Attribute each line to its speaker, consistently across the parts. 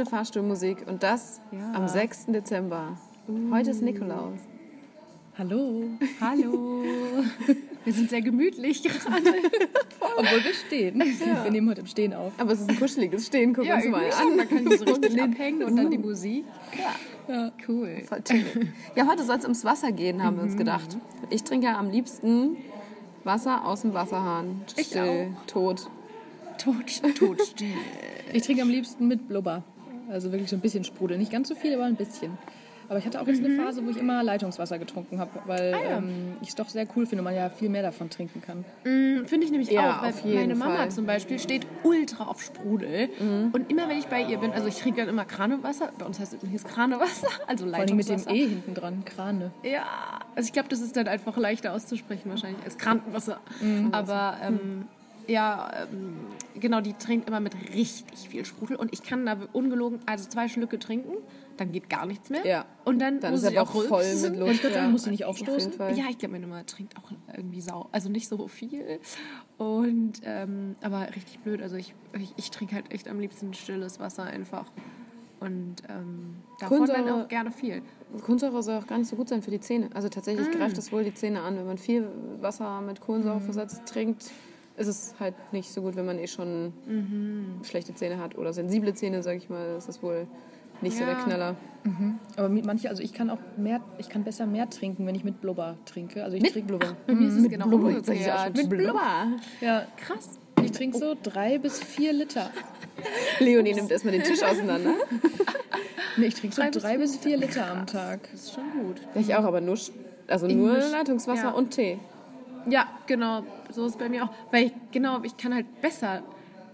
Speaker 1: schöne Fahrstuhlmusik und das
Speaker 2: Ja.
Speaker 1: am 6. Dezember. Heute ist Nikolaus.
Speaker 2: Hallo. Hallo. Wir sind sehr gemütlich gerade. Obwohl wir stehen. Wir nehmen heute im Stehen auf.
Speaker 1: Aber es ist ein kuscheliges Stehen, guck uns mal an.
Speaker 2: Man kann so richtig abhängen und dann die Musik. Ja. Cool.
Speaker 1: Voll. Ja, heute soll es ums Wasser gehen, haben wir uns gedacht. Ich trinke ja am liebsten Wasser aus dem Wasserhahn.
Speaker 2: Ich
Speaker 1: Still, tot.
Speaker 2: Tot, tot still. Ich trinke am liebsten mit Blubber. Also wirklich so ein bisschen Sprudel. Nicht ganz so viel, aber ein bisschen. Aber ich hatte auch jetzt eine Phase, wo ich immer Leitungswasser getrunken habe, weil ähm, ich es doch sehr cool finde man ja viel mehr davon trinken kann.
Speaker 3: Mm, Finde ich nämlich
Speaker 1: Ja,
Speaker 3: auch, weil meine Mama
Speaker 1: Fall.
Speaker 3: zum Beispiel steht ultra auf Sprudel. Und immer wenn ich bei ihr bin, also ich trinke dann immer Kranewasser, bei uns heißt es übrigens Kranewasser, also
Speaker 2: Vor allem mit dem
Speaker 3: Leitungswasser.
Speaker 2: E hinten dran, Krane.
Speaker 3: Ja, also ich glaube, das ist dann einfach leichter auszusprechen wahrscheinlich als Krankenwasser. Aber ähm, ja, ähm, genau, die trinkt immer mit richtig viel Sprudel und ich kann da ungelogen, also zwei Schlücke trinken, dann geht gar nichts mehr.
Speaker 1: Ja.
Speaker 3: Und dann,
Speaker 1: Dann
Speaker 3: muss
Speaker 1: ist er aber
Speaker 3: auch
Speaker 1: voll
Speaker 3: rülpsen.
Speaker 1: mit Luft. Ja.
Speaker 2: muss sie nicht
Speaker 1: Auf
Speaker 2: aufstoßen.
Speaker 1: Fall.
Speaker 3: Ja, ich glaube, meine Mama trinkt auch irgendwie sau, also nicht so viel. Und ähm, aber richtig blöd. Also ich, ich, ich trinke halt echt am liebsten stilles Wasser einfach. Und ähm, davon dann
Speaker 1: Kohlensäure-
Speaker 3: auch gerne viel.
Speaker 1: Kohlensäure soll auch gar nicht so gut sein für die Zähne. Also tatsächlich
Speaker 3: Mm.
Speaker 1: greift das wohl die Zähne an. Wenn man viel Wasser mit Kohlensäure versetzt trinkt, ist es halt nicht so gut, wenn man eh schon
Speaker 3: Mhm.
Speaker 1: schlechte Zähne hat oder sensible Zähne, sag ich mal. Das ist wohl nicht so der
Speaker 3: Ja.
Speaker 1: Knaller.
Speaker 2: Aber mit manche, also ich kann auch mehr, ich kann besser mehr trinken, wenn ich mit Blubber trinke. Also ich trinke Blubber.
Speaker 3: Mir ist es genau
Speaker 1: Blubber,
Speaker 3: umgekehrt.
Speaker 1: schon Blubber.
Speaker 2: Ja,
Speaker 3: Krass.
Speaker 2: ich trinke so drei bis vier Liter.
Speaker 1: Leonie nimmt erstmal den Tisch auseinander.
Speaker 2: Nee, ich trinke so
Speaker 3: Drei
Speaker 2: drei,
Speaker 3: bis
Speaker 2: vier Liter am Tag.
Speaker 3: Das ist schon gut.
Speaker 1: Ich auch, aber nur, also nur Leitungswasser
Speaker 3: ja.
Speaker 1: und Tee.
Speaker 3: Ja, genau. So ist es bei mir auch. Weil ich, genau, ich kann halt besser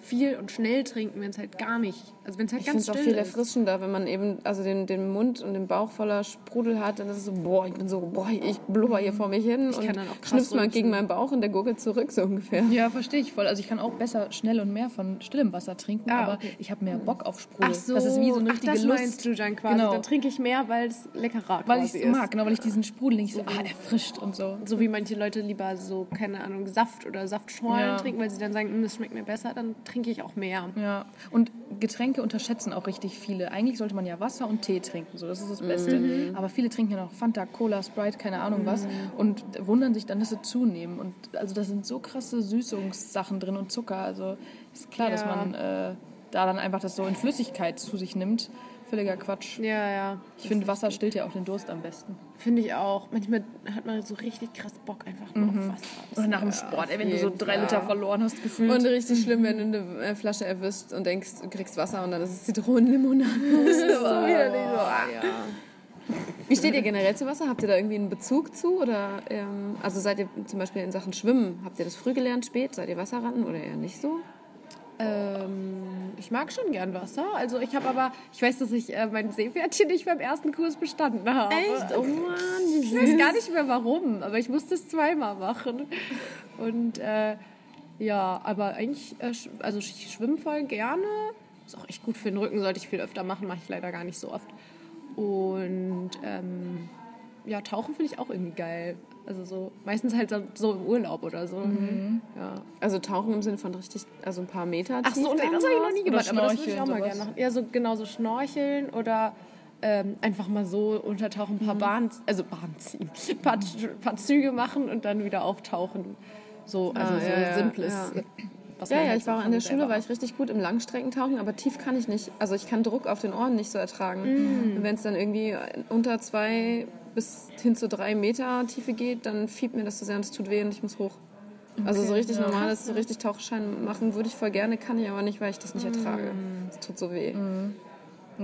Speaker 3: viel und schnell trinken, wenn es halt gar nicht, also wenn es halt
Speaker 1: Ich finde
Speaker 3: ganz
Speaker 1: es auch
Speaker 3: still
Speaker 1: viel
Speaker 3: ist.
Speaker 1: erfrischender, wenn man eben also den, den Mund und den Bauch voller Sprudel hat. Dann ist es so, boah, ich bin so, boah, ich blubber hier vor mich hin
Speaker 3: Ich
Speaker 1: und
Speaker 3: kann dann auch krass
Speaker 1: schnippst mal gegen meinen Bauch und der gurgelt zurück, so ungefähr.
Speaker 2: Ja, verstehe ich voll. Also ich kann auch besser schnell und mehr von stillem Wasser trinken,
Speaker 3: Ah,
Speaker 2: aber
Speaker 3: okay.
Speaker 2: ich habe mehr Bock auf Sprudel.
Speaker 3: Ach so,
Speaker 2: Das ist wie so eine
Speaker 3: Ach,
Speaker 2: richtige
Speaker 3: das
Speaker 2: Lust.
Speaker 3: meinst du dann quasi.
Speaker 2: Genau.
Speaker 3: Dann trinke ich mehr, weil es leckerer
Speaker 2: weil ich
Speaker 3: quasi
Speaker 2: es
Speaker 3: ist.
Speaker 2: mag, genau, weil ich diesen Sprudel nicht so ah, erfrischt und so.
Speaker 3: So wie manche Leute lieber so, keine Ahnung, Saft oder Saftschorlen
Speaker 2: Ja.
Speaker 3: trinken, weil sie dann sagen, "Mm, das schmeckt mir besser, dann trinke ich auch mehr.
Speaker 2: Ja, und Getränke unterschätzen auch richtig viele. Eigentlich sollte man ja Wasser und Tee trinken, so das ist das Beste. Aber viele trinken ja noch Fanta, Cola, Sprite, keine Ahnung was und wundern sich dann, dass sie zunehmen. Und also da sind so krasse Süßungssachen drin und Zucker. Also ist klar, dass
Speaker 3: Ja.
Speaker 2: man äh, da dann einfach das so in Flüssigkeit zu sich nimmt. Völliger Quatsch.
Speaker 3: Ja, ja.
Speaker 2: Ich finde, Wasser stillt ja auch den Durst am besten.
Speaker 3: Finde ich auch. Manchmal hat man so richtig krass Bock einfach nur auf Wasser.
Speaker 2: Oder nach dem Sport, ey, wenn du so drei. Liter verloren hast, gefühlt.
Speaker 1: Und richtig schlimm, wenn du eine äh, Flasche erwischst und denkst, du kriegst Wasser und dann ist es Zitronenlimonade. Das ist so widerlich. So, ja. Wie steht ihr generell zu Wasser? Habt ihr da irgendwie einen Bezug zu? Oder ähm, also seid ihr zum Beispiel in Sachen Schwimmen, habt ihr das früh gelernt, spät? Seid ihr Wasserratten oder eher nicht so?
Speaker 3: Ähm, ich mag schon gern Wasser. Also ich habe aber, ich weiß, dass ich äh, mein Seepferdchen nicht beim ersten Kurs bestanden habe.
Speaker 1: Oh Mann,
Speaker 3: Ich weiß gar nicht mehr warum, aber ich musste es zweimal machen. Und äh, ja, aber eigentlich, äh, also ich schwimme voll gerne. Ist auch echt gut für den Rücken, sollte ich viel öfter machen, mache ich leider gar nicht so oft. Und ähm, ja, tauchen finde ich auch irgendwie geil. Also so, meistens halt so, im Urlaub oder so. Ja.
Speaker 1: Also tauchen im Sinne von richtig, also ein paar Meter
Speaker 3: Ach so,
Speaker 1: tief
Speaker 3: nee, das habe ich noch nie gemacht, aber das würde ich auch mal gerne machen. Ja, so genau so schnorcheln oder ähm, einfach mal so untertauchen, ein paar Bahnen, also Bahnen ziehen, ein paar, paar Züge machen und dann wieder auftauchen. So, also
Speaker 1: Ah,
Speaker 3: so
Speaker 1: ja, ja,
Speaker 3: simples.
Speaker 1: ja.
Speaker 3: was
Speaker 1: Ja, ja,
Speaker 3: halt
Speaker 1: ich war
Speaker 3: von
Speaker 1: in der Schule, war ich richtig gut im Langstreckentauchen, aber tief kann ich nicht. Also ich kann Druck auf den Ohren nicht so ertragen. Und Wenn es dann irgendwie unter zwei bis hin zu drei Meter Tiefe geht, dann fiebt mir das so sehr und es tut weh und ich muss hoch. Also so richtig normales, so richtig Tauchschein machen würde ich voll gerne, kann ich aber nicht, weil ich das nicht ertrage. Es tut so weh.
Speaker 2: Nee,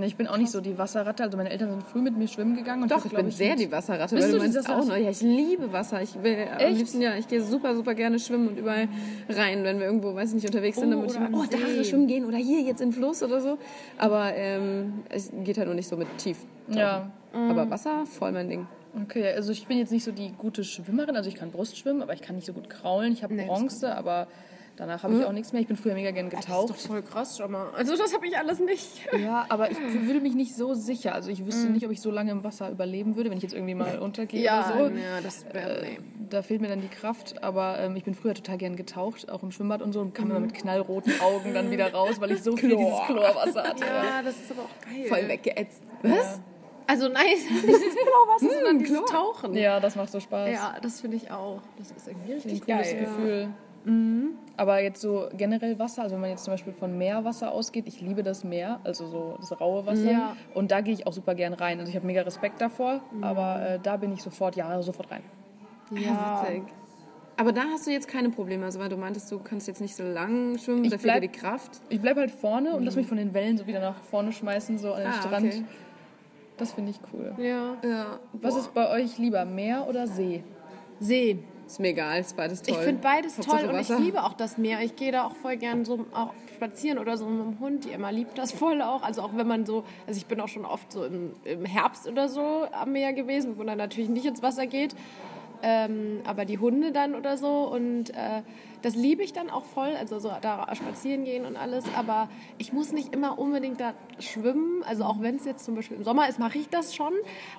Speaker 2: ich bin auch nicht so die Wasserratte. Also meine Eltern sind früh mit mir schwimmen gegangen. Und
Speaker 1: Doch, ich bin sehr
Speaker 2: mit-
Speaker 1: die Wasserratte,
Speaker 2: Bist
Speaker 1: weil du
Speaker 2: du
Speaker 1: meinst auch
Speaker 2: Wasserratte?
Speaker 1: noch. Ja, ich liebe Wasser. Ich will am
Speaker 2: Echt?
Speaker 1: liebsten, ja, ich gehe super, super gerne schwimmen und überall rein, wenn wir irgendwo, weiß ich nicht, unterwegs sind,
Speaker 3: Oh,
Speaker 1: dann würde ich immer, oh, da schwimmen gehen oder hier jetzt in den Fluss oder so. Aber ähm, es geht halt nur nicht so mit tief.
Speaker 2: Ja.
Speaker 1: Aber Wasser, voll mein Ding.
Speaker 2: Okay, also ich bin jetzt nicht so die gute Schwimmerin. Also ich kann Brustschwimmen, aber ich kann nicht so gut kraulen. Ich habe
Speaker 3: Nee, das
Speaker 2: Bronze, aber Danach habe ich auch nichts mehr. Ich bin früher mega gern
Speaker 3: Das ist
Speaker 2: getaucht.
Speaker 3: doch voll krass, schau mal. Also das habe ich alles nicht.
Speaker 2: Ja, aber ich fühle mich nicht so sicher. Also ich wüsste nicht, ob ich so lange im Wasser überleben würde, wenn ich jetzt irgendwie mal untergehe oder so.
Speaker 3: ja, das wäre... Nee.
Speaker 2: Da fehlt mir dann die Kraft, aber ähm, ich bin früher total gern getaucht, auch im Schwimmbad und so, und kam immer mit knallroten Augen dann wieder raus, weil ich so viel dieses Chlorwasser hatte.
Speaker 3: Ja, das ist aber auch geil.
Speaker 1: Voll weggeätzt. Was?
Speaker 3: Also nein, nicht dieses Chlorwasser, sondern dieses Tauchen.
Speaker 2: Ja, das macht so Spaß.
Speaker 3: Ja, das finde ich auch. Das ist irgendwie
Speaker 2: Ein
Speaker 3: richtig
Speaker 2: cooles
Speaker 3: geil.
Speaker 2: Gefühl. Aber jetzt so generell Wasser, also wenn man jetzt zum Beispiel von Meerwasser ausgeht, ich liebe das Meer, also so das raue Wasser.
Speaker 3: Ja.
Speaker 2: Und da gehe ich auch super gern rein. Also ich habe mega Respekt davor, aber äh, da bin ich sofort, ja, sofort rein.
Speaker 3: Ja,
Speaker 1: Witzig. Aber da hast du jetzt keine Probleme, also weil du meintest, du kannst jetzt nicht so lang schwimmen,
Speaker 2: Ich
Speaker 1: dafür
Speaker 2: bleib-
Speaker 1: dir die Kraft.
Speaker 2: Ich bleibe halt vorne und lass mich von den Wellen so wieder nach vorne schmeißen, so an den
Speaker 1: Ah,
Speaker 2: Strand.
Speaker 1: okay.
Speaker 2: Das finde ich cool.
Speaker 3: ja.
Speaker 1: Ja.
Speaker 2: Was ist bei euch lieber, Meer oder See?
Speaker 3: See.
Speaker 1: Ist mir egal, ist beides toll.
Speaker 3: Ich finde beides
Speaker 1: Hauptsache
Speaker 3: toll und
Speaker 1: Wasser.
Speaker 3: ich liebe auch das Meer. Ich gehe da auch voll gern so auch spazieren oder so mit dem Hund. Die Emma liebt das voll auch. Also auch wenn man so, also ich bin auch schon oft so im, im Herbst oder so am Meer gewesen, wo man natürlich nicht ins Wasser geht. Ähm, aber die Hunde dann oder so. Und äh, das liebe ich dann auch voll, also so da spazieren gehen und alles, aber ich muss nicht immer unbedingt da schwimmen, also auch wenn es jetzt zum Beispiel im Sommer ist, mache ich das schon,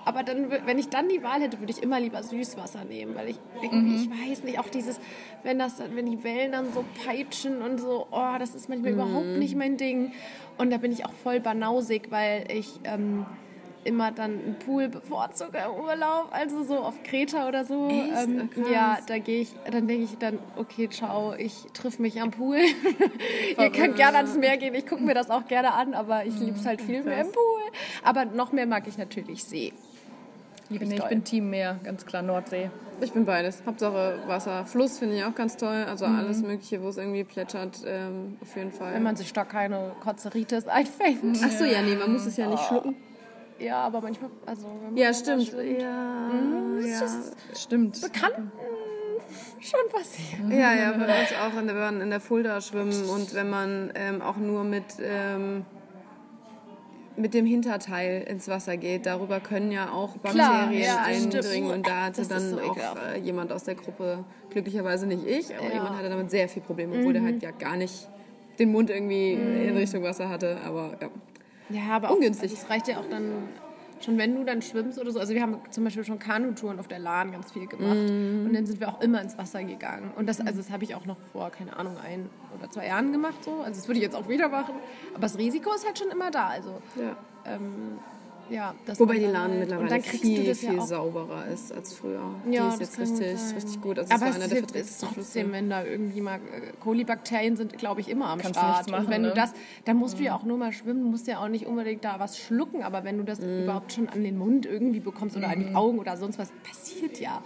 Speaker 3: aber dann, wenn ich dann die Wahl hätte, würde ich immer lieber Süßwasser nehmen, weil ich irgendwie, ich weiß nicht, auch dieses, wenn das dann, wenn die Wellen dann so peitschen und so, oh, das ist manchmal überhaupt nicht mein Ding. Und da bin ich auch voll banausig, weil ich ähm, immer dann einen Pool bevorzuge im Urlaub, also so auf Kreta oder so.
Speaker 1: Echt?
Speaker 3: Ähm,
Speaker 1: krass.
Speaker 3: ja, da gehe ich, dann denke ich dann, okay, ciao, ich triff mich am Pool. Ihr könnt gerne ans Meer gehen, ich gucke mir das auch gerne an, aber ich liebe es halt viel mehr im Pool. Aber noch mehr mag ich natürlich See. Lieb
Speaker 2: Nee, ich
Speaker 3: toll.
Speaker 2: bin Team Meer, ganz klar, Nordsee.
Speaker 1: Ich bin beides. Hauptsache Wasser. Fluss finde ich auch ganz toll. Also
Speaker 3: Mhm.
Speaker 1: alles Mögliche, wo es irgendwie plätschert, ähm, auf jeden Fall.
Speaker 3: Wenn man sich da keine Kotzeritis einfängt.
Speaker 1: Ach so, ja, nee, man muss es ja nicht schlucken.
Speaker 3: Ja, aber manchmal, also wenn man
Speaker 1: Ja, stimmt.
Speaker 3: schwimmt,
Speaker 1: Ja, ja.
Speaker 2: Stimmt.
Speaker 3: kann mm, schon passieren.
Speaker 1: ja, ja, bei uns auch, wenn man in der Fulda schwimmen und wenn man ähm, auch nur mit, ähm, mit dem Hinterteil ins Wasser geht, darüber können ja auch Bakterien
Speaker 3: ja,
Speaker 1: eindringen.
Speaker 3: stimmt.
Speaker 1: Und da hatte
Speaker 3: Das
Speaker 1: dann
Speaker 3: so
Speaker 1: auch äh, jemand aus der Gruppe, glücklicherweise nicht ich, aber
Speaker 3: Ja.
Speaker 1: jemand hatte damit sehr viel Probleme, obwohl der halt ja gar nicht den Mund irgendwie in Richtung Wasser hatte. Aber ja.
Speaker 3: Ja, aber auch,
Speaker 1: Ungünstig.
Speaker 3: Also es reicht ja auch dann schon, wenn du dann schwimmst oder so. Also wir haben zum Beispiel schon Kanutouren auf der Lahn ganz viel gemacht. Und dann sind wir auch immer ins Wasser gegangen. Und das, also das habe ich auch noch vor, keine Ahnung, ein oder zwei Jahren gemacht. So. Also das würde ich jetzt auch wieder machen. Aber das Risiko ist halt schon immer da. Also
Speaker 1: ja.
Speaker 3: ähm, ja, das
Speaker 1: Wobei die Lahn
Speaker 3: halt-
Speaker 1: mittlerweile viel, viel
Speaker 3: ja
Speaker 1: sauberer ist als früher.
Speaker 3: Ja,
Speaker 1: die
Speaker 3: das
Speaker 1: ist jetzt richtig,
Speaker 3: sein.
Speaker 1: richtig gut. Also
Speaker 3: aber
Speaker 1: war
Speaker 3: es
Speaker 1: einer
Speaker 3: ist,
Speaker 1: der verträglichsten
Speaker 3: trotzdem, wenn da irgendwie mal äh, Kolibakterien sind, glaube ich, immer am
Speaker 2: Kannst
Speaker 3: Start.
Speaker 2: machen,
Speaker 3: und wenn
Speaker 2: ne?
Speaker 3: du das, dann musst du ja auch nur mal schwimmen, musst ja auch nicht unbedingt da was schlucken, aber wenn du das
Speaker 1: Mhm.
Speaker 3: überhaupt schon an den Mund irgendwie bekommst oder an die Augen oder sonst was, passiert ja.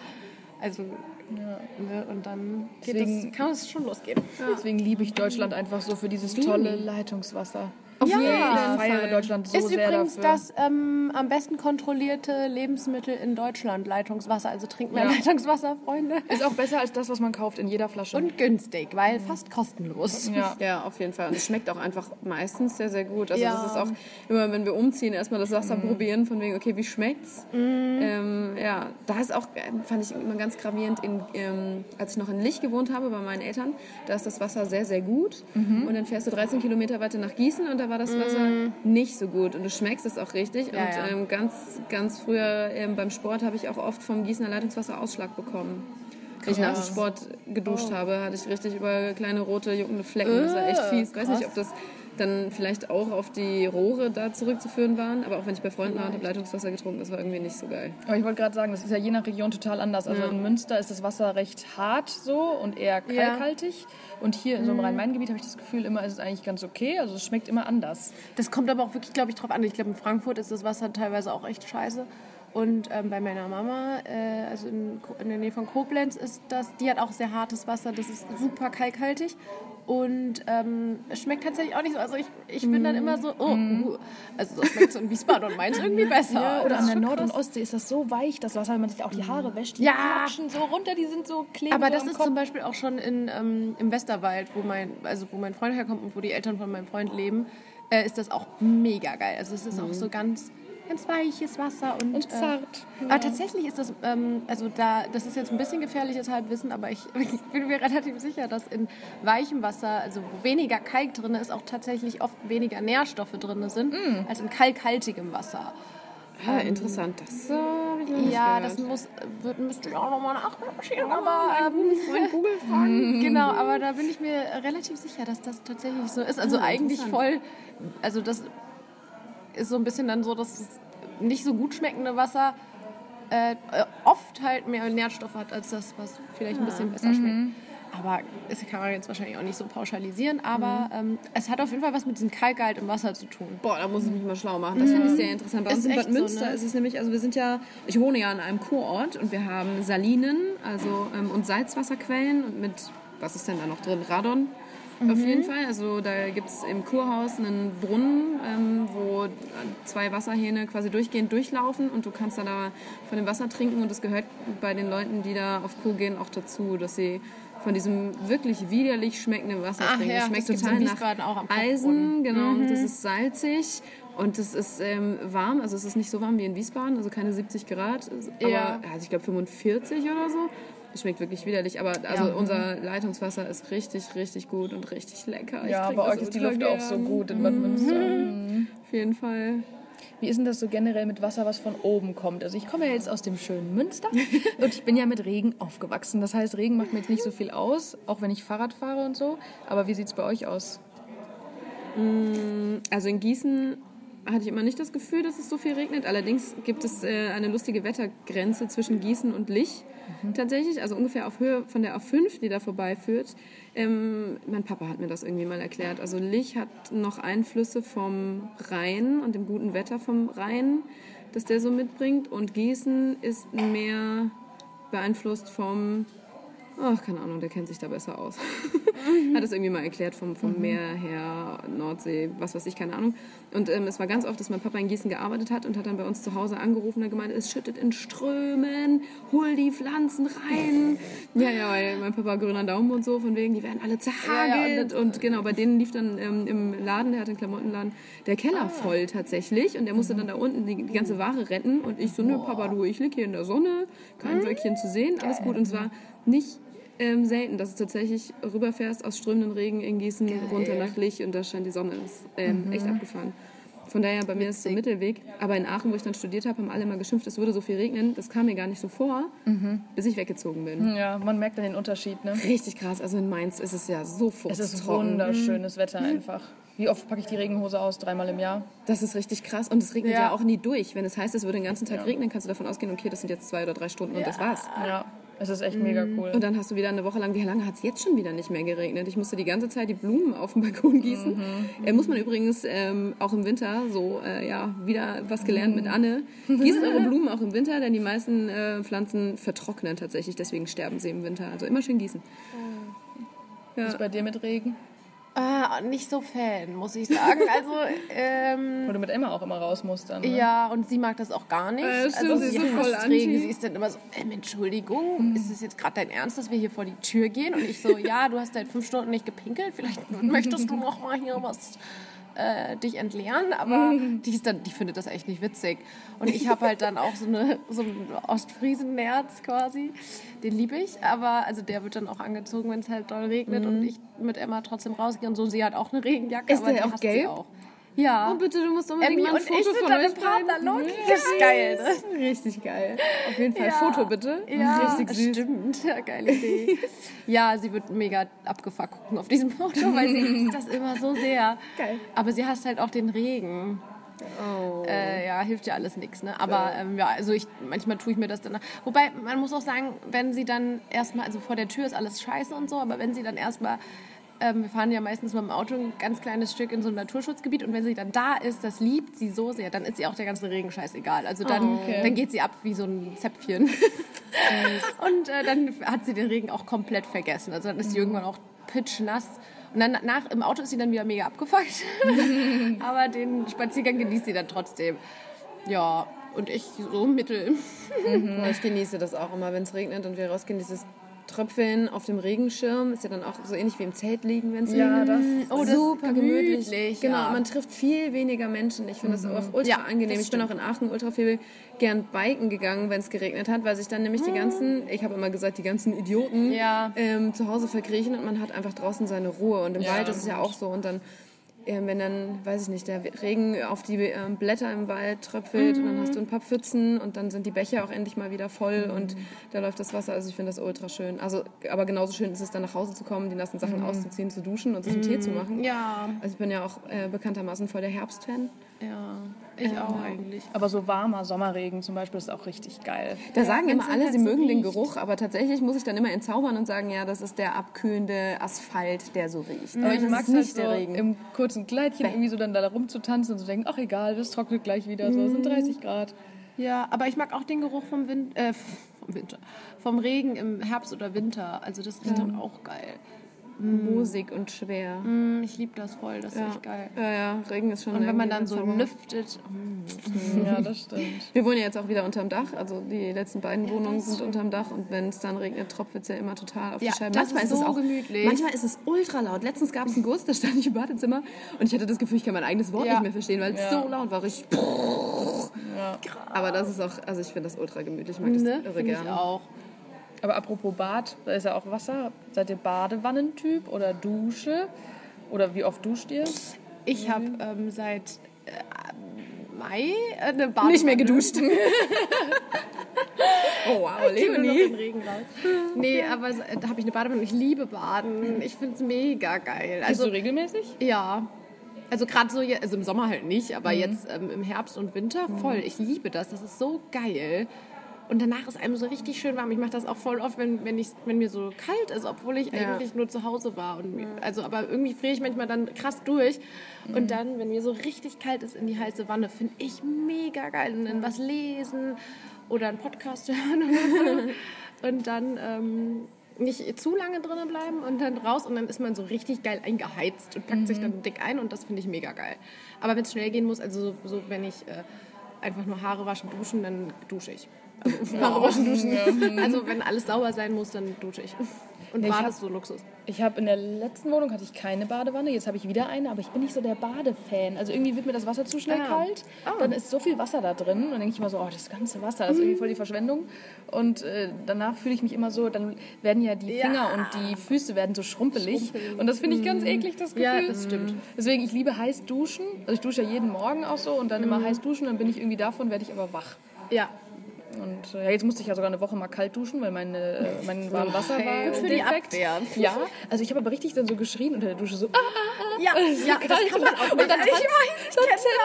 Speaker 3: Also, ne, und dann
Speaker 2: Deswegen-
Speaker 3: das, kann es schon losgehen.
Speaker 2: Deswegen liebe ich Deutschland einfach so für dieses tolle Leitungswasser.
Speaker 1: Auf
Speaker 3: Ja.
Speaker 1: jeden
Speaker 2: Ich
Speaker 1: Fall.
Speaker 2: feiere Deutschland so
Speaker 3: ist
Speaker 2: sehr
Speaker 3: übrigens
Speaker 2: dafür.
Speaker 3: das ähm, am besten kontrollierte Lebensmittel in Deutschland, Leitungswasser. Also trinkt mehr
Speaker 2: Ja.
Speaker 3: Leitungswasser, Freunde.
Speaker 2: Ist auch besser als das, was man kauft in jeder Flasche.
Speaker 3: Und günstig, weil fast kostenlos.
Speaker 2: ja.
Speaker 1: Ja, auf jeden Fall. Und es schmeckt auch einfach meistens sehr, sehr gut. Also
Speaker 3: Ja.
Speaker 1: das ist auch immer, wenn wir umziehen, erstmal das Wasser probieren, von wegen, okay, wie schmeckt's? Ähm, ja, da ist auch, äh, fand ich immer ganz gravierend, in, ähm, als ich noch in Lich gewohnt habe bei meinen Eltern, da ist das Wasser sehr, sehr gut. Und dann fährst du 13 Kilometer weiter nach Gießen und da war das Wasser nicht so gut. Und du schmeckst es auch richtig.
Speaker 3: Ja,
Speaker 1: und. Ähm, ganz, ganz früher ähm, beim Sport habe ich auch oft vom Gießener Leitungswasser Ausschlag bekommen. Wenn ich nach dem Sport geduscht habe, hatte ich richtig über kleine rote, juckende Flecken. Das war echt fies. Ich weiß nicht, ob das dann vielleicht auch auf die Rohre da zurückzuführen waren. Aber auch wenn ich bei Freunden war und habe Leitungswasser getrunken, das war irgendwie nicht so geil.
Speaker 2: Aber ich wollte gerade sagen, das ist ja je nach Region total anders. Also in Münster ist das Wasser recht hart so und eher
Speaker 3: Ja.
Speaker 2: kalkhaltig. Und hier in so einem Rhein-Main-Gebiet habe ich das Gefühl, immer ist es eigentlich ganz okay. Also es schmeckt immer anders.
Speaker 3: Das kommt aber auch wirklich, glaube ich, drauf an. Ich glaube, in Frankfurt ist das Wasser teilweise auch echt scheiße. Und ähm, bei meiner Mama, äh, also in, in der Nähe von Koblenz, ist das, die hat auch sehr hartes Wasser. Das ist super kalkhaltig. Und ähm, es schmeckt tatsächlich auch nicht so. Also ich, ich bin dann immer so, oh, uh. also das schmeckt so in Wiesbaden und Mainz irgendwie besser.
Speaker 2: Oder
Speaker 3: Das
Speaker 2: an der Nord- und. Ostsee ist das so weich, das Wasser, wenn man sich auch die Haare wäscht, die
Speaker 3: Ja.
Speaker 2: klatschen so runter, die sind so kleben
Speaker 3: Aber das ist
Speaker 2: Kopf.
Speaker 3: zum Beispiel auch schon in, ähm, im Westerwald, wo mein, also wo mein Freund herkommt und wo die Eltern von meinem Freund leben, äh, ist das auch mega geil. Also es ist auch so ganz ganz weiches Wasser und,
Speaker 2: Und
Speaker 3: Äh,
Speaker 2: zart.
Speaker 3: aber tatsächlich ist das, ähm, also da, das ist jetzt ein bisschen gefährliches Halbwissen, aber ich, ich bin mir relativ sicher, dass in weichem Wasser, also wo weniger Kalk drin ist, auch tatsächlich oft weniger Nährstoffe drin sind, als in kalkhaltigem Wasser.
Speaker 1: Ah, interessant. Das äh, habe ich noch nicht
Speaker 3: Ja,
Speaker 1: gehört.
Speaker 3: das muss, wird, müsste ich auch nochmal nachrecherchieren, aber ähm,
Speaker 1: Google fragen.
Speaker 3: genau, aber da bin ich mir relativ sicher, dass das tatsächlich so ist. Also
Speaker 1: Ah,
Speaker 3: eigentlich voll, also das ist so ein bisschen dann so, dass das nicht so gut schmeckende Wasser äh, oft halt mehr Nährstoffe hat als das, was vielleicht ein bisschen besser schmeckt. Aber das kann man jetzt wahrscheinlich auch nicht so pauschalisieren, aber ähm, es hat auf jeden Fall was mit diesem Kalkgehalt im Wasser zu tun.
Speaker 1: Boah, da muss ich mich mal schlau machen. Das finde ich sehr interessant. Bei
Speaker 3: Ist
Speaker 1: uns in Bad
Speaker 3: so,
Speaker 1: Münster
Speaker 3: ne?
Speaker 1: ist es nämlich, also wir sind ja, ich wohne ja in einem Kurort und wir haben Salinen also, ähm, und Salzwasserquellen und mit, was ist denn da noch drin? Radon. Auf jeden Fall. Also da gibt es im Kurhaus einen Brunnen, ähm, wo zwei Wasserhähne quasi durchgehend durchlaufen und du kannst dann da von dem Wasser trinken und das gehört bei den Leuten, die da auf Kur gehen, auch dazu, dass sie von diesem wirklich widerlich schmeckenden Wasser
Speaker 3: Ach
Speaker 1: trinken.
Speaker 3: ja,
Speaker 1: das schmeckt
Speaker 3: das
Speaker 1: total
Speaker 3: in
Speaker 1: nach
Speaker 3: Wiesbaden auch am
Speaker 1: Eisen, genau. Und das ist salzig und es ist ähm, warm. Also es ist nicht so warm wie in Wiesbaden, also keine 70 Grad, aber
Speaker 3: Ja.
Speaker 1: also ich glaube 45 oder so. Es schmeckt wirklich widerlich, aber also
Speaker 3: Ja.
Speaker 1: unser Leitungswasser ist richtig, richtig gut und richtig lecker. Ich
Speaker 2: Ja, bei euch ist die Luft auch so
Speaker 1: gern.
Speaker 2: gut in Bad Münster. Mhm.
Speaker 1: Auf jeden Fall.
Speaker 2: Wie ist denn das so generell mit Wasser, was von oben kommt? Also ich komme ja jetzt aus dem schönen Münster und ich bin ja mit Regen aufgewachsen. Das heißt, Regen macht mir jetzt nicht so viel aus, auch wenn ich Fahrrad fahre und so. Aber wie sieht es bei euch aus?
Speaker 1: Also in Gießen hatte ich immer nicht das Gefühl, dass es so viel regnet. Allerdings gibt es äh, eine lustige Wettergrenze zwischen Gießen und Lich. Tatsächlich, also ungefähr auf Höhe von der A5, die da vorbeiführt. Ähm, mein Papa hat mir das irgendwie mal erklärt. Also Lich hat noch Einflüsse vom Rhein und dem guten Wetter vom Rhein, das der so mitbringt. Und Gießen ist mehr beeinflusst vom Ach, keine Ahnung, der kennt sich da besser aus. Hat es irgendwie mal erklärt vom, vom Meer her, Nordsee, was weiß ich, keine Ahnung. Und ähm, es war ganz oft, dass mein Papa in Gießen gearbeitet hat und hat dann bei uns zu Hause angerufen und gemeint, es schüttet in Strömen, hol die Pflanzen rein. Ja, ja, weil mein Papa grüner Daumen und so, von wegen, die werden alle zerhagelt.
Speaker 3: und
Speaker 1: und, genau, bei denen lief dann ähm, im Laden, der hat einen Klamottenladen, der Keller voll tatsächlich. Und der musste dann da unten die, die ganze Ware retten. Und ich so, nö, Papa, du, ich lieg hier in der Sonne, kein Wölkchen zu sehen, alles gut. Und es war nicht ähm, selten, dass du tatsächlich rüberfährst aus strömenden Regen in Gießen runter nach Lich und da scheint die Sonne. Ist ähm, echt abgefahren. Von daher, bei mir ist es so Mittelweg. Aber in Aachen, wo ich dann studiert habe, haben alle immer geschimpft, es würde so viel regnen. Das kam mir gar nicht so vor, bis ich weggezogen bin.
Speaker 2: Ja, man merkt dann den Unterschied, ne?
Speaker 1: Richtig krass. Also in Mainz ist es ja so
Speaker 2: Es ist wunderschönes Wetter einfach. Wie oft packe ich die Regenhose aus? Dreimal im Jahr?
Speaker 1: Das ist richtig krass. Und es regnet ja.
Speaker 3: Ja.
Speaker 1: auch nie durch. Wenn es heißt, es würde den ganzen Tag regnen, kannst du davon ausgehen, okay, das sind jetzt zwei oder drei Stunden und das war's.
Speaker 2: Ja, es ist echt mega cool.
Speaker 1: Und dann hast du wieder eine Woche lang, wie lange hat es jetzt schon wieder nicht mehr geregnet? Ich musste die ganze Zeit die Blumen auf dem Balkon gießen. Äh, muss man übrigens ähm, auch im Winter, so, äh, ja, wieder was gelernt mit Anne. Gießt eure Blumen auch im Winter, denn die meisten äh, Pflanzen vertrocknen tatsächlich, deswegen sterben sie im Winter. Also immer schön gießen.
Speaker 2: Wie ist bei dir mit Regen?
Speaker 3: Ah, nicht so Fan, muss ich sagen. Also, ähm,
Speaker 2: Wo du mit Emma auch immer raus musst dann. Ne?
Speaker 3: ja, und sie mag das auch gar nicht.
Speaker 1: Äh, stimmt,
Speaker 3: also,
Speaker 1: sie ist
Speaker 3: sie
Speaker 1: so voll anti.
Speaker 3: Regen. Sie ist dann immer so, ähm, Entschuldigung, ist es jetzt gerade dein Ernst, dass wir hier vor die Tür gehen? Und ich so, ja, du hast seit fünf Stunden nicht gepinkelt, vielleicht möchtest du noch mal hier was äh, dich entleeren, aber die, ist dann, die findet das echt nicht witzig. Und ich habe halt dann auch so, eine, so einen Ostfriesen-Nerz quasi, den liebe ich, aber also der wird dann auch angezogen, wenn es halt doll regnet und ich mit Emma trotzdem rausgehe und so. Sie hat auch eine Regenjacke,
Speaker 1: Ist
Speaker 3: aber
Speaker 1: der
Speaker 3: die
Speaker 1: auch gelb?
Speaker 3: Sie auch. Ja.
Speaker 1: Oh, bitte, du musst unbedingt
Speaker 3: Emmy
Speaker 1: mal ein
Speaker 3: und
Speaker 1: Foto von euch
Speaker 3: im Partnerlook.
Speaker 1: beiden.
Speaker 3: Das ist geil, ne?
Speaker 1: Richtig geil. Auf jeden Fall
Speaker 3: Ja.
Speaker 1: Foto bitte.
Speaker 3: Ja,
Speaker 1: Richtig süß.
Speaker 3: stimmt. Ja, geile Idee. ja, sie wird mega abgefuckt gucken auf diesem Foto, weil sie hasst das immer so sehr.
Speaker 1: Geil.
Speaker 3: Aber sie hasst halt auch den Regen.
Speaker 1: Oh.
Speaker 3: Äh, ja, hilft ja alles nichts, ne? Aber ähm, ja, also ich, manchmal tue ich mir das dann. Wobei, man muss auch sagen, wenn sie dann erstmal, also vor der Tür ist alles scheiße und so, aber wenn sie dann erstmal, ähm, wir fahren ja meistens mit dem Auto ein ganz kleines Stück in so ein Naturschutzgebiet und wenn sie dann da ist, das liebt sie so sehr, dann ist sie auch der ganze Regenscheiß egal. Also dann,
Speaker 2: Okay.
Speaker 3: dann geht sie ab wie so ein Zäpfchen. und äh, dann hat sie den Regen auch komplett vergessen. Also dann ist sie irgendwann auch pitschnass. Und dann nach, im Auto ist sie dann wieder mega abgefuckt. Aber den Spaziergang genießt sie dann trotzdem. Ja, und ich so mittel.
Speaker 1: Ich genieße das auch immer, wenn es regnet und wir rausgehen, dieses Tröpfeln auf dem Regenschirm. Ist ja dann auch so ähnlich wie im Zelt liegen, wenn es
Speaker 2: Ja,
Speaker 1: regnet.
Speaker 2: das-
Speaker 3: oh, das
Speaker 1: super gemütlich.
Speaker 3: gemütlich,
Speaker 1: Genau,
Speaker 3: ja.
Speaker 1: man trifft viel weniger Menschen. Ich finde das auch ultra
Speaker 3: Ja,
Speaker 1: angenehm. Ich bin auch in Aachen ultra viel gern biken gegangen, wenn es geregnet hat, weil sich dann nämlich die ganzen, ich habe immer gesagt, die ganzen Idioten
Speaker 3: Ja.
Speaker 1: ähm, zu Hause verkriechen und man hat einfach draußen seine Ruhe. Und im Wald ist es ja auch so. Und dann wenn dann, weiß ich nicht, der Regen auf die ähm, Blätter im Wald tröpfelt und dann hast du ein paar Pfützen und dann sind die Bäche auch endlich mal wieder voll und da läuft das Wasser. Also ich finde das ultra schön. Also, aber genauso schön ist es dann nach Hause zu kommen, die nassen Sachen auszuziehen, zu duschen und sich einen Tee zu machen.
Speaker 3: Ja,
Speaker 1: Also ich bin ja auch äh, bekanntermaßen voll der Herbstfan.
Speaker 3: ja. Ich auch eigentlich.
Speaker 2: Aber so warmer Sommerregen zum Beispiel ist auch richtig geil.
Speaker 1: Da sagen immer alle,
Speaker 3: halt
Speaker 1: sie mögen den
Speaker 3: riecht.
Speaker 1: Geruch, aber tatsächlich muss ich dann immer entzaubern und sagen, ja, das ist der abkühlende Asphalt, der so riecht.
Speaker 2: Aber ich mag es halt
Speaker 1: nicht
Speaker 2: so
Speaker 1: der Regen.
Speaker 2: im kurzen Kleidchen irgendwie so dann da rumzutanzen und zu denken, ach egal, das trocknet gleich wieder. So, es sind 30 Grad.
Speaker 3: Ja, aber ich mag auch den Geruch vom, Win äh, vom Winter. Vom Regen im Herbst oder Winter. Also das riecht dann auch geil.
Speaker 1: Moosig und schwer.
Speaker 3: Mm, Ich liebe das voll, das ist echt geil.
Speaker 1: Ja, ja, Regen ist schon
Speaker 3: Und wenn man dann so
Speaker 1: Zauber.
Speaker 3: lüftet. mm.
Speaker 2: Ja, das stimmt.
Speaker 1: Wir wohnen ja jetzt auch wieder unterm Dach, also die letzten beiden Wohnungen sind unterm Dach und wenn es dann regnet, tropft es ja immer total auf
Speaker 3: Ja,
Speaker 1: die Scheiben.
Speaker 3: das ist so gemütlich.
Speaker 1: Manchmal ist es ultra laut. Letztens gab es einen Guss, da stand ich im Badezimmer und ich hatte das Gefühl, ich kann mein eigenes Wort
Speaker 3: Ja.
Speaker 1: nicht mehr verstehen, weil es
Speaker 2: Ja.
Speaker 1: so laut war. Ich
Speaker 2: Ja.
Speaker 1: Aber das ist auch, also ich finde das ultra gemütlich, ich mag das
Speaker 3: Ne?
Speaker 1: irre
Speaker 3: Finde ich
Speaker 1: gerne.
Speaker 3: auch.
Speaker 2: Aber apropos Bad, da ist ja auch Wasser. Seid ihr Badewannentyp oder Dusche? Oder wie oft duscht ihr?
Speaker 3: Ich habe ähm, seit äh, Mai eine Badewanne.
Speaker 1: Nicht mehr geduscht. oh wow,
Speaker 3: Ich nur noch
Speaker 1: Leonie.
Speaker 3: den Regen raus. Nee, aber da habe ich eine Badewanne. Ich liebe Baden. Ich finde es mega geil.
Speaker 2: Also du regelmäßig?
Speaker 3: ja. Also gerade so, also im Sommer halt nicht, aber jetzt ähm, im Herbst und Winter voll. Ich liebe das. Das ist so geil. Und danach ist einem so richtig schön warm. Ich mache das auch voll oft, wenn, wenn, ich, wenn mir so kalt ist, obwohl ich
Speaker 1: Ja.
Speaker 3: eigentlich nur zu Hause war. Und, also, aber irgendwie friere ich manchmal dann krass durch. Und dann, wenn mir so richtig kalt ist in die heiße Wanne, finde ich mega geil. Und dann was lesen oder einen Podcast hören oder so. Und dann ähm, nicht zu lange drinnen bleiben und dann raus und dann ist man so richtig geil eingeheizt und packt sich dann dick ein und das finde ich mega geil. Aber wenn es schnell gehen muss, also so, so wenn ich äh, einfach nur Haare waschen, duschen, dann dusche ich. Also Haare waschen, duschen. Also wenn alles sauber sein muss, dann dusche ich. Und
Speaker 2: ich
Speaker 3: Bad ist so Luxus.
Speaker 2: Ich habe in der letzten Wohnung hatte ich keine Badewanne, jetzt habe ich wieder eine, aber ich bin nicht so der Badefan. Also irgendwie wird mir das Wasser zu schnell
Speaker 3: Ah.
Speaker 2: kalt. Dann ist so viel Wasser da drin und dann denke ich immer so, oh, das ganze Wasser, das ist irgendwie voll die Verschwendung. Und äh, danach fühle ich mich immer so, dann werden ja die Finger und die Füße werden so schrumpelig. Und das finde ich ganz eklig, das Gefühl.
Speaker 3: Ja, das stimmt.
Speaker 2: Deswegen, ich liebe heiß duschen. Also ich dusche ja jeden Morgen auch so und dann immer heiß duschen, dann bin ich irgendwie davon, werde ich aber wach.
Speaker 3: Ja.
Speaker 2: Und äh, ja, jetzt musste ich ja sogar eine Woche mal kalt duschen, weil meine, äh, mein warmes Wasser war
Speaker 3: Gut für die
Speaker 2: defekt.
Speaker 3: Abwehr.
Speaker 2: Ja, also ich habe aber richtig dann so geschrien unter der Dusche so, ah,
Speaker 3: Ja, ja das kann man auch
Speaker 2: und dann, tanzt, dann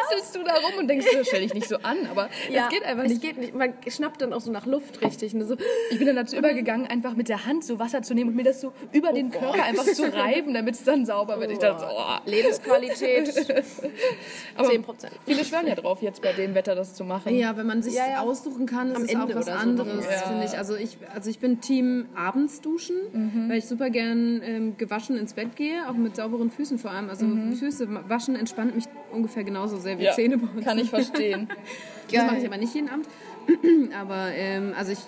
Speaker 2: tänzelst du da rum und denkst, das stell dich nicht so an, aber
Speaker 3: Ja,
Speaker 2: es geht einfach
Speaker 3: Es
Speaker 2: nicht.
Speaker 3: geht nicht. Man schnappt dann auch so lebensqualität richtig. Ne? So,
Speaker 2: Ich bin dann dazu übergegangen, einfach mit der Hand so Wasser zu nehmen und mir das so über den Körper einfach zu reiben, damit es dann sauber wird. Ich dachte so, oh.
Speaker 3: Lebensqualität 10 Prozent.
Speaker 2: Viele schwören ja drauf, jetzt bei dem Wetter das zu machen.
Speaker 1: Ja, wenn man sich
Speaker 3: Ja, ja.
Speaker 1: aussuchen kann, ist
Speaker 3: Am Ende
Speaker 1: auch was
Speaker 3: oder so
Speaker 1: anderes,
Speaker 2: Ja.
Speaker 1: finde ich. Also ich, also ich bin Team abends duschen, weil ich super gern ähm, gewaschen ins Bett gehe, auch mit sauberen Füßen vor allem. Also Füße waschen entspannt mich ungefähr genauso sehr wie
Speaker 2: Ja,
Speaker 1: Zähne putzen.
Speaker 2: kann ich verstehen.
Speaker 1: Das mache ich aber nicht jeden Abend. aber ähm, also ich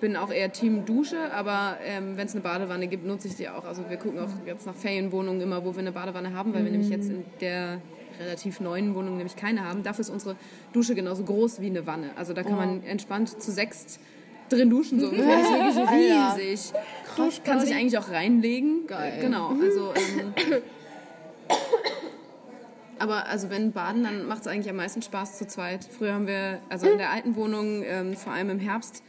Speaker 1: bin auch eher Team Dusche, aber ähm, wenn es eine Badewanne gibt, nutze ich die auch. Also wir gucken auch jetzt nach Ferienwohnungen immer, wo wir eine Badewanne haben, weil wir nämlich jetzt in der relativ neuen Wohnung nämlich keine haben. Dafür ist unsere Dusche genauso groß wie eine Wanne. Also da kann man entspannt zu sechst drin duschen. So. Das ist wirklich riesig. Kann sich eigentlich auch reinlegen.
Speaker 3: Geil.
Speaker 1: Genau. Also ähm, aber also wenn baden, dann macht es eigentlich am meisten Spaß zu zweit. Früher haben wir, also in der alten Wohnung, ähm, vor allem im Herbst,